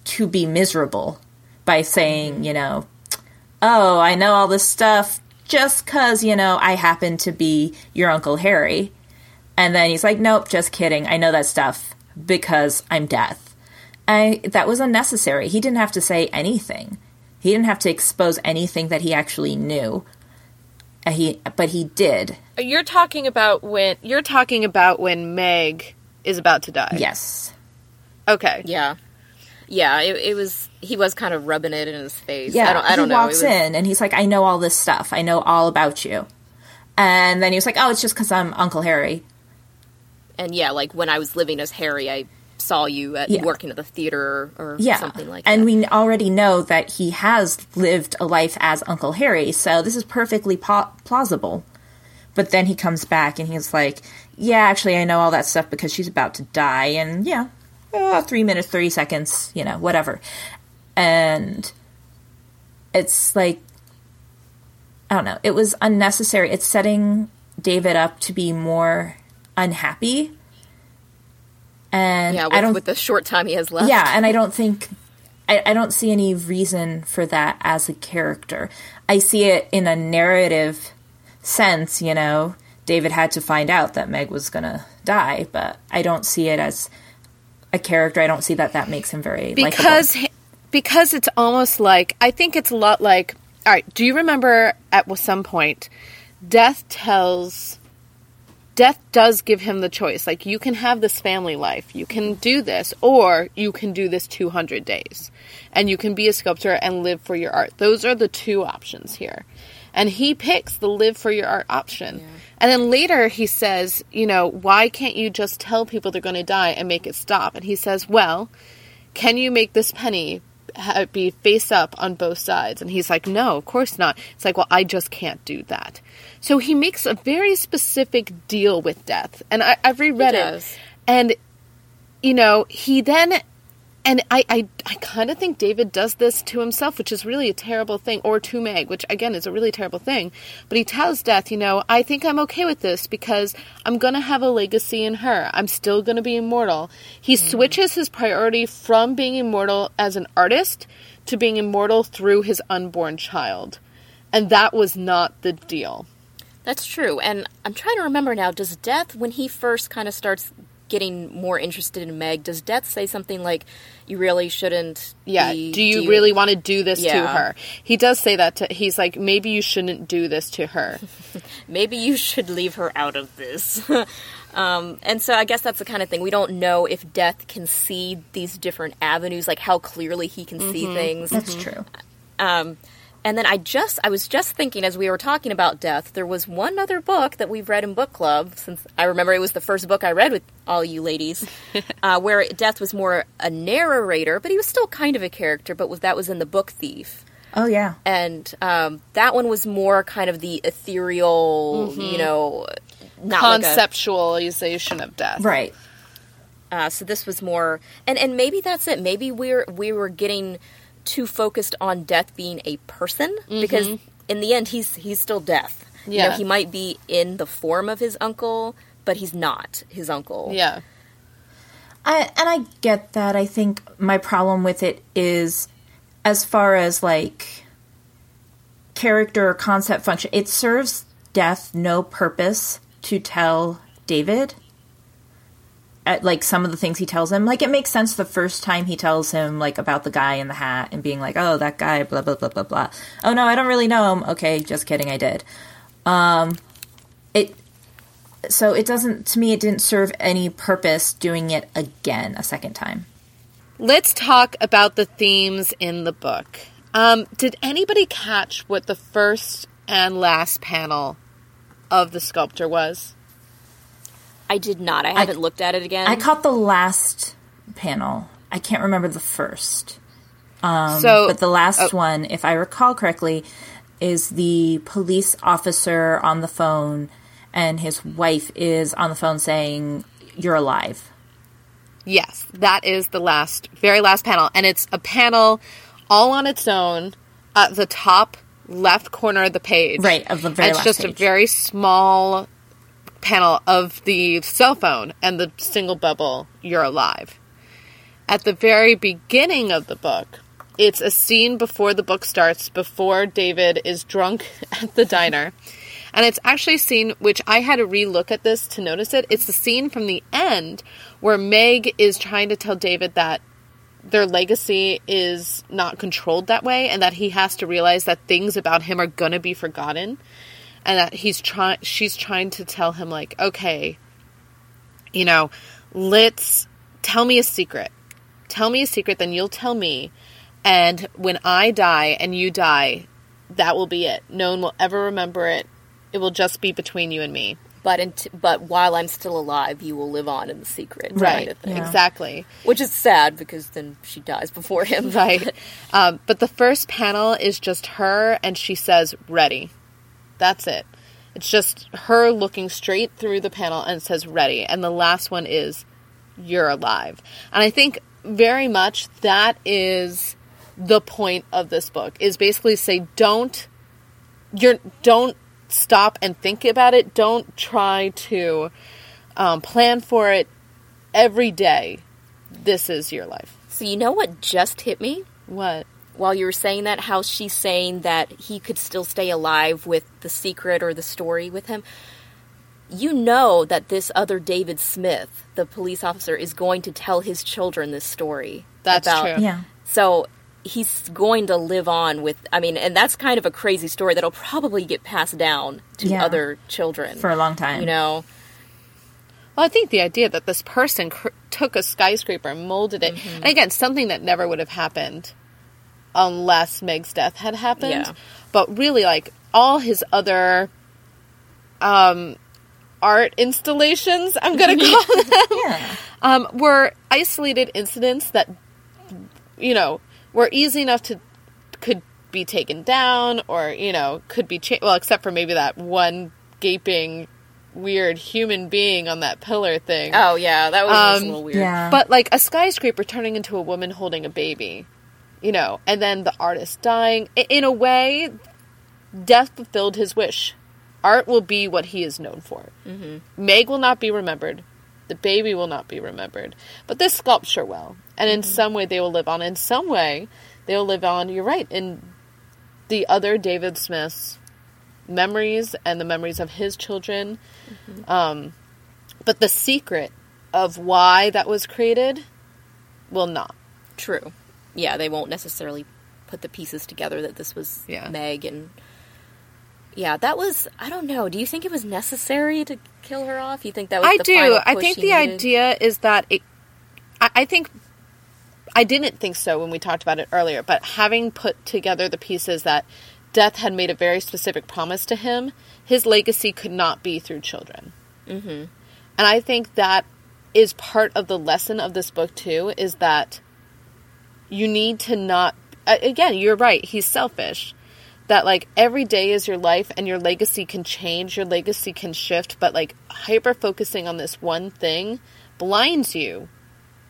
to be miserable by saying, you know, oh, I know all this stuff just because, you know, I happen to be your Uncle Harry. And then he's like, nope, just kidding. I know that stuff because I'm death. I, that was unnecessary. He didn't have to say anything. He didn't have to expose anything that he actually knew. Uh, he, but he did. you're talking about when you're talking about when Meg is about to die. Yes. Okay. yeah, yeah. It, it was he was kind of rubbing it in his face. Yeah. I don't, I don't he know. It walks was- in and he's like, I know all this stuff. I know all about you. And then he was like, oh, it's just because I'm Uncle Harry. And yeah, like when I was living as Harry, I saw you at Yeah. working at the theater or Yeah. something like and that. And we already know that he has lived a life as Uncle Harry, so this is perfectly pa- plausible. But then he comes back and he's like, yeah, actually, I know all that stuff because she's about to die. And yeah, uh, three minutes, 30 seconds, you know, whatever. And it's like, I don't know, it was unnecessary. It's setting David up to be more unhappy And Yeah, I with, don't with the short time he has left. Yeah, and I don't think I, I don't see any reason for that as a character. I see it in a narrative sense, you know. David had to find out that Meg was gonna die, but I don't see it as a character. I don't see that that makes him very because because it's almost like I think it's a lot like all right. Do you remember at some point, Death tells. Death does give him the choice. Like, you can have this family life, you can do this, or you can do this 200 days. And you can be a sculptor and live for your art. Those are the two options here. And he picks the live for your art option. And then later he says, you know, why can't you just tell people they're going to die and make it stop? And he says, well, can you make this penny be face up on both sides? And he's like, no, of course not. It's like, well, I just can't do that. So he makes a very specific deal with death. And I, I've reread it. And, you know, he then, and I, I, I kind of think David does this to himself, which is really a terrible thing, or to Meg, which again is a really terrible thing. But he tells Death, you know, I think I'm okay with this because I'm going to have a legacy in her. I'm still going to be immortal. He mm-hmm. switches his priority from being immortal as an artist to being immortal through his unborn child. And that was not the deal. That's true. And I'm trying to remember now, does Death, when he first kind of starts getting more interested in Meg, does Death say something like, you really shouldn't Yeah. be- do you really want to do this to her? He does say that to, he's like, maybe you shouldn't do this to her. maybe you should leave her out of this. um, and so I guess that's the kind of thing. We don't know if Death can see these different avenues, like how clearly he can see things. that's true. Um, and then I just, I was just thinking as we were talking about death, there was one other book that we've read in book club, since I remember it was the first book I read with all you ladies, uh, where death was more a narrator, but he was still kind of a character, but was, that was in the book Thief. Oh yeah. And um, that one was more kind of the ethereal, you know, not like a- Conceptualization of death. Right. Uh, so this was more, and and maybe that's it. Maybe we're we were getting too focused on death being a person because mm-hmm. in the end he's he's still death. You know, Yeah. he might be in the form of his uncle, but he's not his uncle. Yeah. I, and I get that. I think my problem with it is as far as like character or concept function, it serves Death no purpose to tell David. At, like some of the things he tells him, like it makes sense the first time he tells him like about the guy in the hat and being like, "Oh, that guy," blah blah blah blah blah. Oh no, I don't really know him. Okay, just kidding, I did. Um, it so it doesn't to me it didn't serve any purpose doing it again a second time Let's talk about the themes in the book. Um, did anybody catch what the first and last panel of the sculptor was? I did not. I haven't looked at it again. i caught the last panel i can't remember the first so, Um, but the last oh. one if i recall correctly is the police officer on the phone and his wife is on the phone saying you're alive Yes, that is the last, very last panel, and it's a panel all on its own at the top left corner of the page. Right, of the very it's just a very small panel of the cell phone and the single bubble. You're alive. At the very beginning of the book, it's a scene before the book starts, before David is drunk at the diner. And it's actually a scene which I had to relook at this to notice it. It's the scene from the end where Meg is trying to tell David that their legacy is not controlled that way and that he has to realize that things about him are going to be forgotten and that he's trying she's trying to tell him like okay you know let's tell me a secret. Tell me a secret then you'll tell me. And when i die and you die that will be it. No one will ever remember it. It will just be between you and me. But int- but while I'm still alive, you will live on in the secret, kind of thing. Yeah. exactly. Which is sad because then she dies before him. right. Um, but the first panel is just her and she says ready that's it. It's just her looking straight through the panel and says ready and the last one is you're alive. And i think very much that is the point of this book is basically say don't you're don't stop and think about it. Don't try to um, plan for it. Every day, this is your life. So you know what just hit me? What? While you were saying that? How she's saying that he could still stay alive with the secret or the story with him. You know that this other David Smith, the police officer, is going to tell his children this story. That's about- true. Yeah. So he's going to live on with. I mean, and that's kind of a crazy story that'll probably get passed down to Yeah. other children For a long time. You know, Well, I think the idea that this person cr- took a skyscraper and molded it, mm-hmm. and again, something that never would have happened unless Meg's death had happened. Yeah. But really, like all his other um, art installations, I'm going to call them, Yeah. um, were isolated incidents that, you know, were easy enough to could be taken down or you know could be cha- well, except for maybe that one gaping weird human being on that pillar thing. oh yeah, that was just a Um, little weird. Yeah. But like a skyscraper turning into a woman holding a baby, you know, and then the artist dying. In a way, death fulfilled his wish. Art will be what he is known for. Mm-hmm. Meg will not be remembered. The baby will not be remembered. But this sculpture will. And in some way, they will live on. In some way, they will live on, you're right, in the other David Smith's memories and the memories of his children. Um, but the secret of why that was created will not. True. Yeah, they won't necessarily put the pieces together that this was Yeah. Meg and yeah, that was I don't know. Do you think it was necessary to kill her off? You think that was I the do. I think the needed? idea is that it. I, I think. I didn't think so when we talked about it earlier, but having put together the pieces that death had made a very specific promise to him, his legacy could not be through children. Mm-hmm. And I think that is part of the lesson of this book too. Is that you need to not. Again, you're right. He's selfish. That like every day is your life, and your legacy can change. Your legacy can shift, but like hyper focusing on this one thing blinds you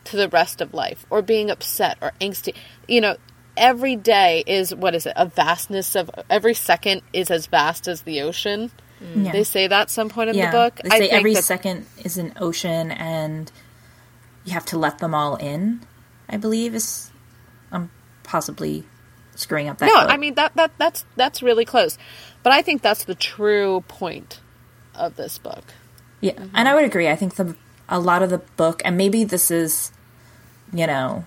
to the rest of life, or being upset or angsty. You know, every day is what is it? A vastness of every second is as vast as the ocean. Yeah. They say that some point in yeah. the book. They say think every that- second is an ocean and you have to let them all in, I believe is possibly screwing up that No, quote. I mean that that that's that's really close. But I think that's the true point of this book. Yeah, mm-hmm. and I would agree. I think the a lot of the book, and maybe this is, you know,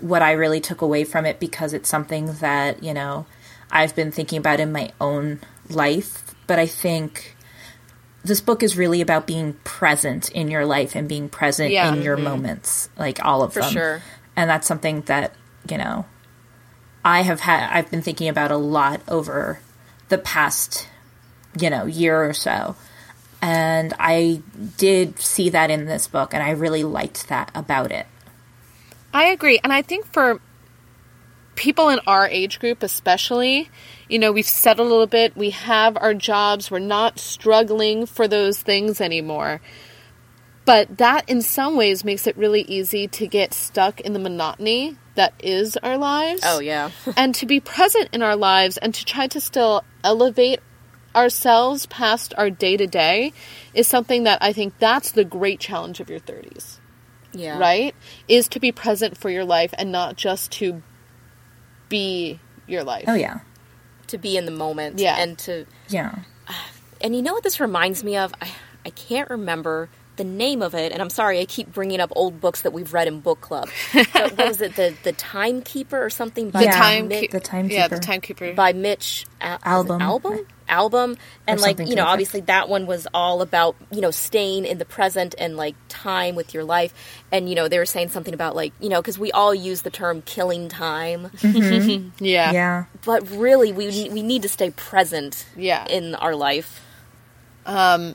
what I really took away from it because it's something that you know I've been thinking about in my own life. But I think this book is really about being present in your life and being present Yeah. in your mm-hmm. moments, like all of For them. sure. And that's something that you know I have had. I've been thinking about a lot over the past, you know, year or so. And I did see that in this book, and I really liked that about it. I agree. And I think for people in our age group, especially, you know, we've settled a little bit, we have our jobs, we're not struggling for those things anymore. But that, in some ways, makes it really easy to get stuck in the monotony that is our lives. Oh yeah. and to be present in our lives and to try to still elevate ourselves past our day to day is something that I think that's the great challenge of your 30s, yeah. right? Is to be present for your life and not just to be your life. Oh yeah, To be in the moment. Yeah. And to yeah. and you know what this reminds me of? I I can't remember the name of it, and I'm sorry, I keep bringing up old books that we've read in book club. but what was it? The the Timekeeper or something by The Yeah, time, Mitch, the Yeah, the timekeeper. by Mitch Al- Albom. album album and Or like you know that effect. obviously that one was all about you know staying in the present and like time with your life and you know they were saying something about like you know because we all use the term killing time mm-hmm. yeah. Yeah. but really we we need to stay present Yeah. in our life um,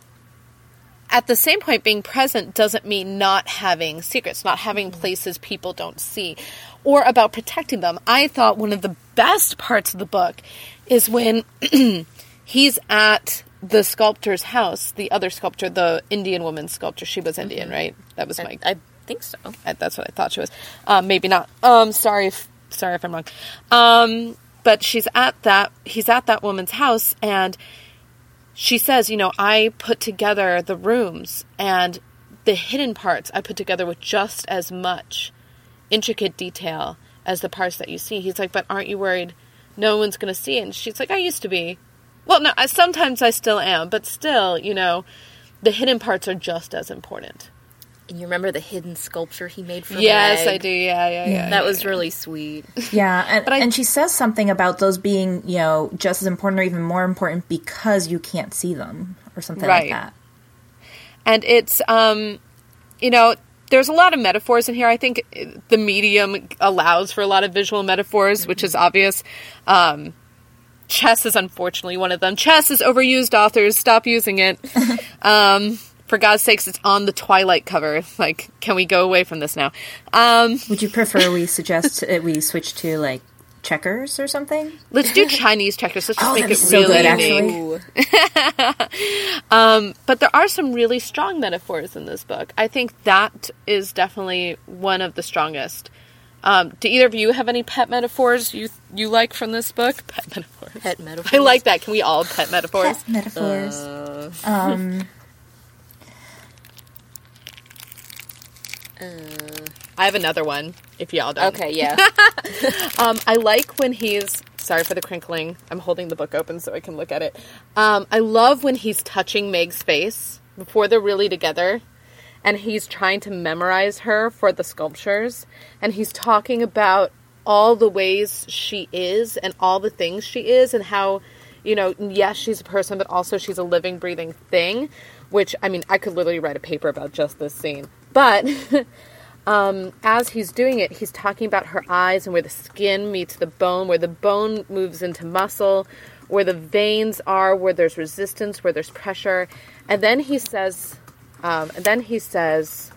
at the same point, being present doesn't mean not having secrets, not having places people don't see, or about protecting them. I thought one of the best parts of the book is when he's at the sculptor's house, the other sculptor, the Indian woman sculptor. She was Indian, right? That was my. I, I think so I- that's what I thought she was. Um, maybe not. Um, sorry if sorry if I'm wrong. Um, but she's at that. He's at that woman's house, and she says, you know, I put together the rooms, and the hidden parts I put together with just as much intricate detail as the parts that you see. He's like, but aren't you worried no one's going to see it? And she's like, I used to be. Well, no, I, sometimes I still am, but still, you know, the hidden parts are just as important. And you remember the hidden sculpture he made for her? Yes, Meg? I do. Yeah, yeah, yeah. That yeah, was yeah. really sweet. Yeah, and, But I- and she says something about those being, you know, just as important or even more important because you can't see them or something Right. like that. and it's um you know there's a lot of metaphors in here i think the medium allows for a lot of visual metaphors which is obvious um chess is unfortunately one of them chess is overused authors stop using it um for god's sakes it's on the twilight cover like can we go away from this now um Would you prefer we suggest that we switch to like checkers or something? let's do chinese checkers let's just Oh, make it be so really good, unique. actually. Ooh. but there are some really strong metaphors in this book. I think that is definitely one of the strongest. Um, do either of you have any pet metaphors you you like from this book? Pet metaphors. Pet metaphors. I like that. Can we all pet metaphors? Pet Metaphors. Uh, um, I have another one. If y'all don't. okay, yeah. Um, I like when he's sorry for the crinkling. I'm holding the book open so I can look at it. Um, I love when he's touching Meg's face before they're really together, and he's trying to memorize her for the sculptures, and he's talking about all the ways she is and all the things she is, and how you know, yes, she's a person, but also she's a living, breathing thing. Which I mean, I could literally write a paper about just this scene, but. um, as he's doing it, he's talking about her eyes and where the skin meets the bone, where the bone moves into muscle, where the veins are, where there's resistance, where there's pressure. And then he says, um, and then he says,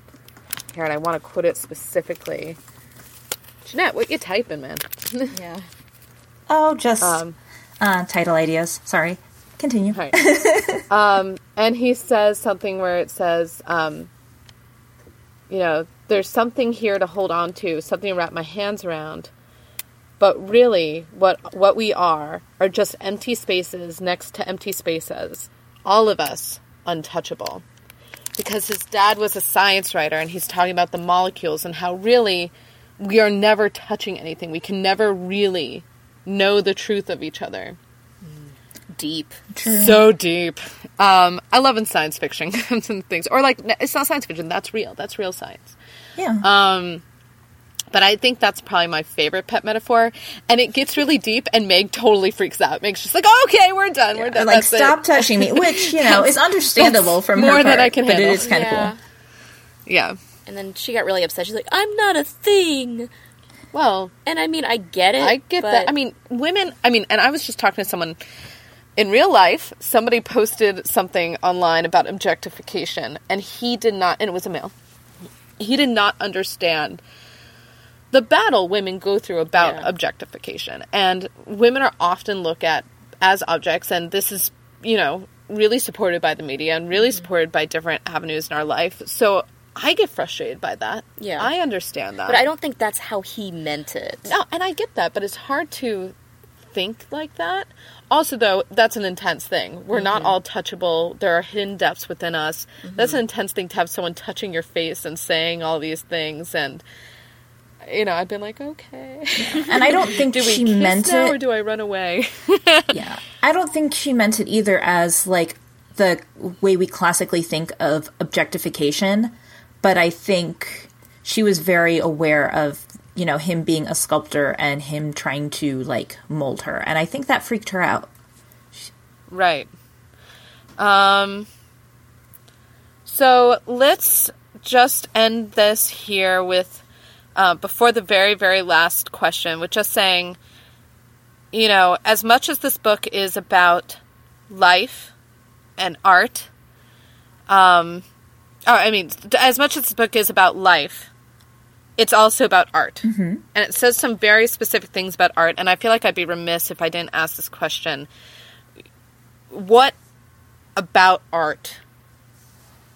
here, and I want to quote it specifically. Jeanette, what you typing, man? yeah. oh, just Um, uh, title ideas. Sorry. Continue. Right. um, and he says something where it says, um, you know, there's something here to hold on to, something to wrap my hands around. But really, what what we are are just empty spaces next to empty spaces. All of us untouchable. Because his dad was a science writer, and he's talking about the molecules and how really we are never touching anything. We can never really know the truth of each other. Deep. So deep. Um, I love in science fiction and things, or like it's not science fiction. That's real. That's real science. Yeah. Um, but I think that's probably my favorite pet metaphor, and it gets really deep. And Meg totally freaks out. Meg's just like, "Okay, we're done. We're done. like That's it." stop touching me, which you know is understandable that's from more her than part, I can but handle. it is kind of yeah. cool. Yeah. And then she got really upset. She's like, I'm not a thing. Well, And I mean, I get it. I get but- that. I mean, women. I mean, and I was just talking to someone in real life. Somebody posted something online about objectification, and he did not. And it was a male. He did not understand the battle women go through about Yeah. objectification, and women are often looked at as objects. And this is, you know, really supported by the media and really mm-hmm. supported by different avenues in our life. So. I get frustrated by that. Yeah. I understand that. But I don't think that's how he meant it. No, and I get that, but it's hard to think like that. Also, though, that's an intense thing. We're not mm-hmm. all touchable. There are hidden depths within us. Mm-hmm. That's an intense thing to have someone touching your face and saying all these things. And, you know, I've been like, okay. And I don't think do we she meant it. or do I run away? Yeah. I don't think she meant it either as like the way we classically think of objectification, but I think she was very aware of, you know, him being a sculptor and him trying to like mold her. And I think that freaked her out. Right. Um so let's just end this here with uh, before the very very last question with just saying you know as much as this book is about life and art um or, I mean as much as this book is about life it's also about art mm-hmm. and it says some very specific things about art and I feel like I'd be remiss if I didn't ask this question what about art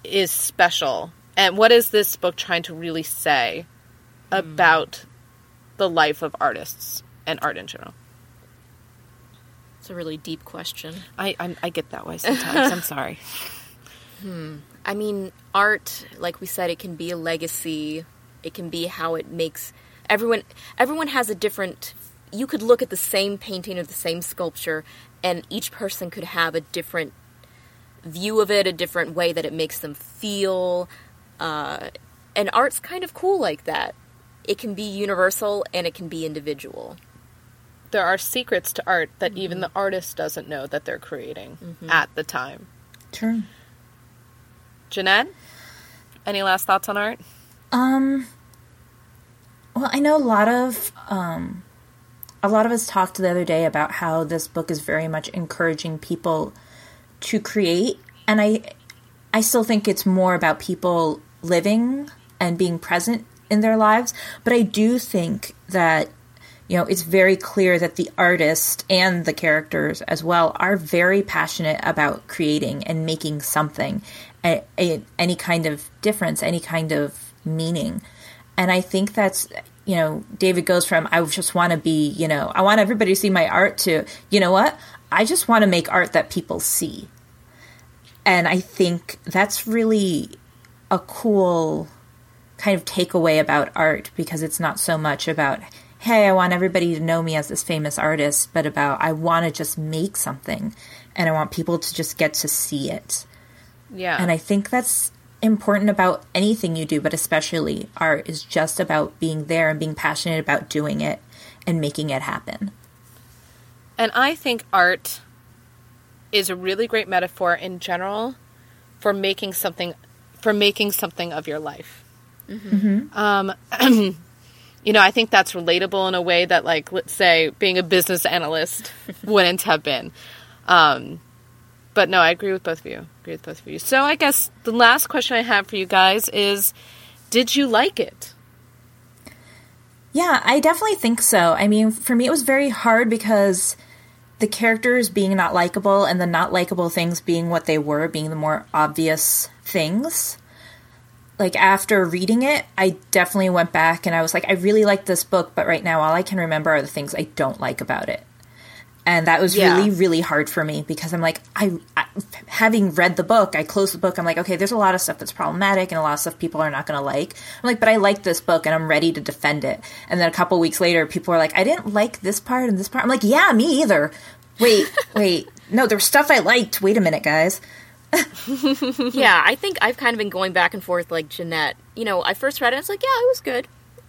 is special and what is this book trying to really say about the life of artists and art in general It's a really deep question. i i, I get that way sometimes i'm sorry Hmm. I mean, art, like we said, it can be a legacy. It can be how it makes everyone. Everyone has a different. You could look at the same painting or the same sculpture, and each person could have a different view of it, a different way that it makes them feel. Uh, and art's kind of cool like that. It can be universal and it can be individual. There are secrets to art that even the artist doesn't know that they're creating at the time. True. Jeanette, any last thoughts on art? Um. Well, I know a lot of um, a lot of us talked the other day about how this book is very much encouraging people to create, and I I still think it's more about people living and being present in their lives. But I do think that you know it's very clear that the artist and the characters as well are very passionate about creating and making something, a, a, any kind of difference, any kind of meaning. And I think that's you know David goes from I just want to be you know I want everybody to see my art to you know what I just want to make art that people see. And I think that's really a cool kind of takeaway about art because it's not so much about hey, I want everybody to know me as this famous artist, but about I want to just make something and I want people to just get to see it. Yeah. And I think that's important about anything you do, but especially art is just about being there and being passionate about doing it and making it happen. And I think art is a really great metaphor in general for making something for making something of your life. Um, you know, I think that's relatable in a way that, like, let's say, being a business analyst wouldn't have been. Um, but no, I agree with both of you. I Agree with both of you. So I guess the last question I have for you guys is: Did you like it? Yeah, I definitely think so. I mean, for me, it was very hard because the characters being not likable and the not likable things being what they were, being the more obvious things. Like, after reading it, I definitely went back and I was like, I really like this book, but right now, all I can remember are the things I don't like about it. And that was Yeah. really, really hard for me because I'm like, I, I, having read the book, I closed the book. I'm like, okay, there's a lot of stuff that's problematic and a lot of stuff people are not going to like. I'm like, but I like this book and I'm ready to defend it. And then a couple weeks later, people are like, I didn't like this part and this part. I'm like, yeah, me either. Wait, wait, no, there was stuff I liked. Wait a minute, guys. yeah, I think I've kind of been going back and forth like Jeanette. You know, I first read it, I was like, yeah, it was good.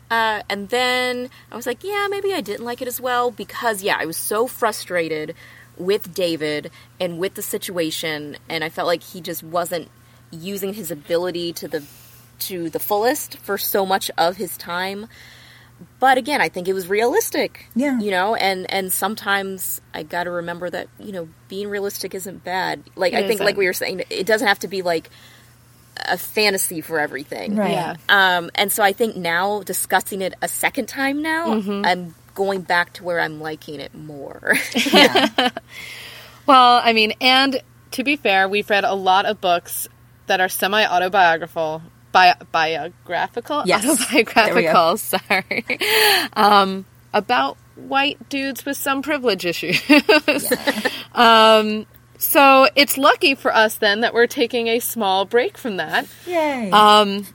Uh, and then I was like, yeah, maybe I didn't like it as well because, yeah, I was so frustrated with David and with the situation, and I felt like he just wasn't using his ability to the to the fullest for so much of his time. But again, I think it was realistic. Yeah. You know, and and sometimes I got to remember that, you know, being realistic isn't bad. Like It I think isn't. like we were saying it doesn't have to be like a fantasy for everything. Right. Yeah. Um, and so I think now discussing it a second time now, Mm-hmm. I'm going back to where I'm liking it more. Yeah. Well, I mean, and to be fair, we've read a lot of books that are semi autobiographical. Bi- biographical, Yes. autobiographical. Sorry, um, about white dudes with some privilege issues. um, so it's lucky for us then that we're taking a small break from that. Yay. Um,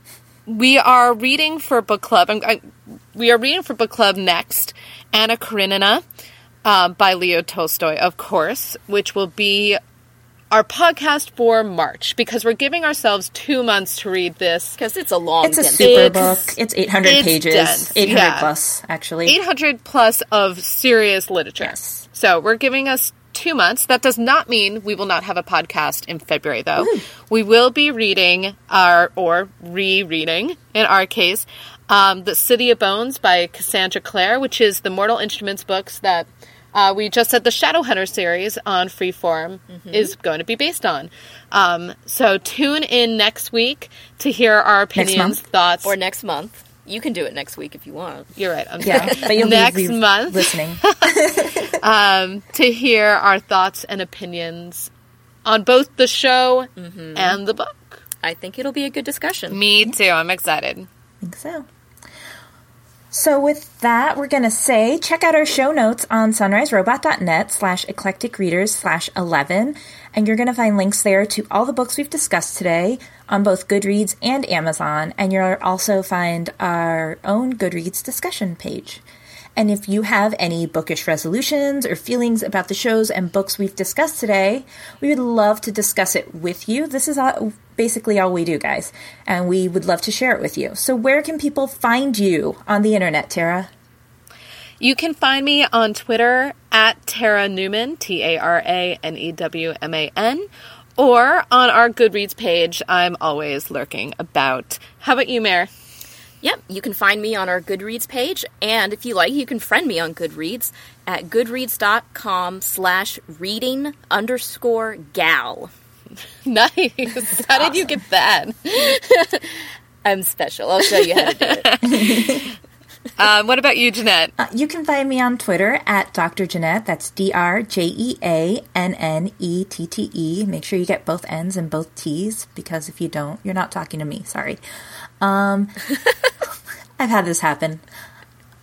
we are reading for book club. I'm, I, we are reading for book club next, Anna Karenina uh, by Leo Tolstoy, of course, which will be our podcast for March because we're giving ourselves two months to read this. Because it's a long it's a dense super It's- book. It's 800 pages. 800 yeah. plus, actually. 800 plus of serious literature. Yes. So we're giving us two months. That does not mean we will not have a podcast in February, though. We will be reading our, or rereading in our case, um, The City of Bones by Cassandra Clare, which is the Mortal Instruments books that uh, we just said the Shadowhunter series on Freeform is going to be based on. Um, so tune in next week to hear our opinions, thoughts. or next month. You can do it next week if you want. You're right. I'm yeah, sorry. but you'll next be re- month listening. um, to hear our thoughts and opinions on both the show Mm-hmm. and the book. I think it'll be a good discussion. Me too. I'm excited. I think so. So with that, we're going to say check out our show notes on sunriserobot.net slash eclectic readers slash 11. And you're going to find links there to all the books we've discussed today on both Goodreads and Amazon. And you'll also find our own Goodreads discussion page. And if you have any bookish resolutions or feelings about the shows and books we've discussed today, we would love to discuss it with you. This is all, basically all we do, guys, and we would love to share it with you. So, where can people find you on the internet, Tara? You can find me on Twitter at Tara Newman, T A R A N E W M A N, or on our Goodreads page. I'm always lurking about. How about you, Mare? Yep, you can find me on our Goodreads page, and if you like, you can friend me on Goodreads at goodreads.com slash reading underscore gal. Nice. How did you get that? I'm special. I'll show you how to do it. Um, what about you, Jeannette? Uh, you can find me on Twitter at Dr. Jeannette. That's D R J E A N N E T T E. Make sure you get both N's and both T's because if you don't, you're not talking to me. Sorry. Um, I've had this happen.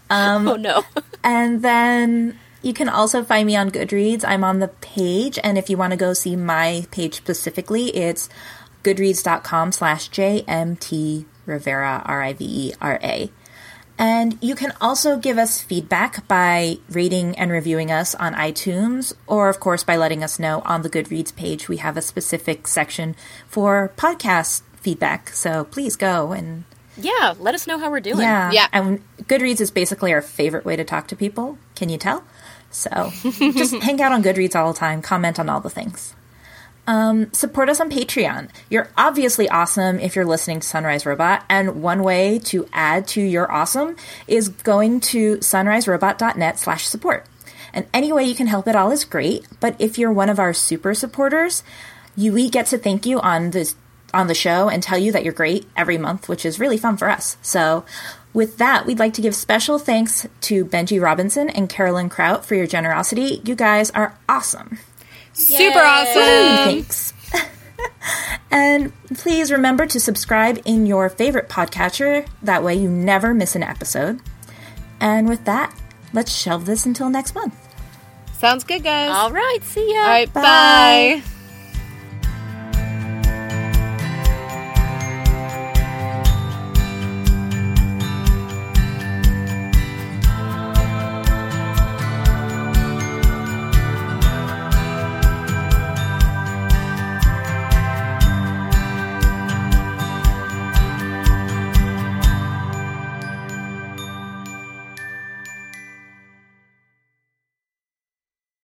oh no. And then you can also find me on Goodreads. I'm on the page, and if you want to go see my page specifically, it's goodreads.com slash JMT Rivera, R-I-V-E-R-A. And you can also give us feedback by rating and reviewing us on iTunes, or of course by letting us know on the Goodreads page. We have a specific section for podcast feedback, so please go and Yeah, let us know how we're doing. yeah. Yeah. And Goodreads is basically our favorite way to talk to people. Can you tell? So just hang out on Goodreads all the time, comment on all the things. Um, support us on Patreon. You're obviously awesome if you're listening to Sunrise Robot, and one way to add to your awesome is going to sunriserobot.net slash support. And any way you can help at all is great, but if you're one of our super supporters, you we get to thank you on this on the show and tell you that you're great every month, which is really fun for us. So with that, we'd like to give special thanks to Benji Robinson and Carolyn Kraut for your generosity. You guys are awesome. Super awesome. Thanks. and please remember to subscribe in your favorite podcatcher. That way you never miss an episode. And with that, let's shelve this until next month. Sounds good, guys. All right, see ya. All right, Bye. bye.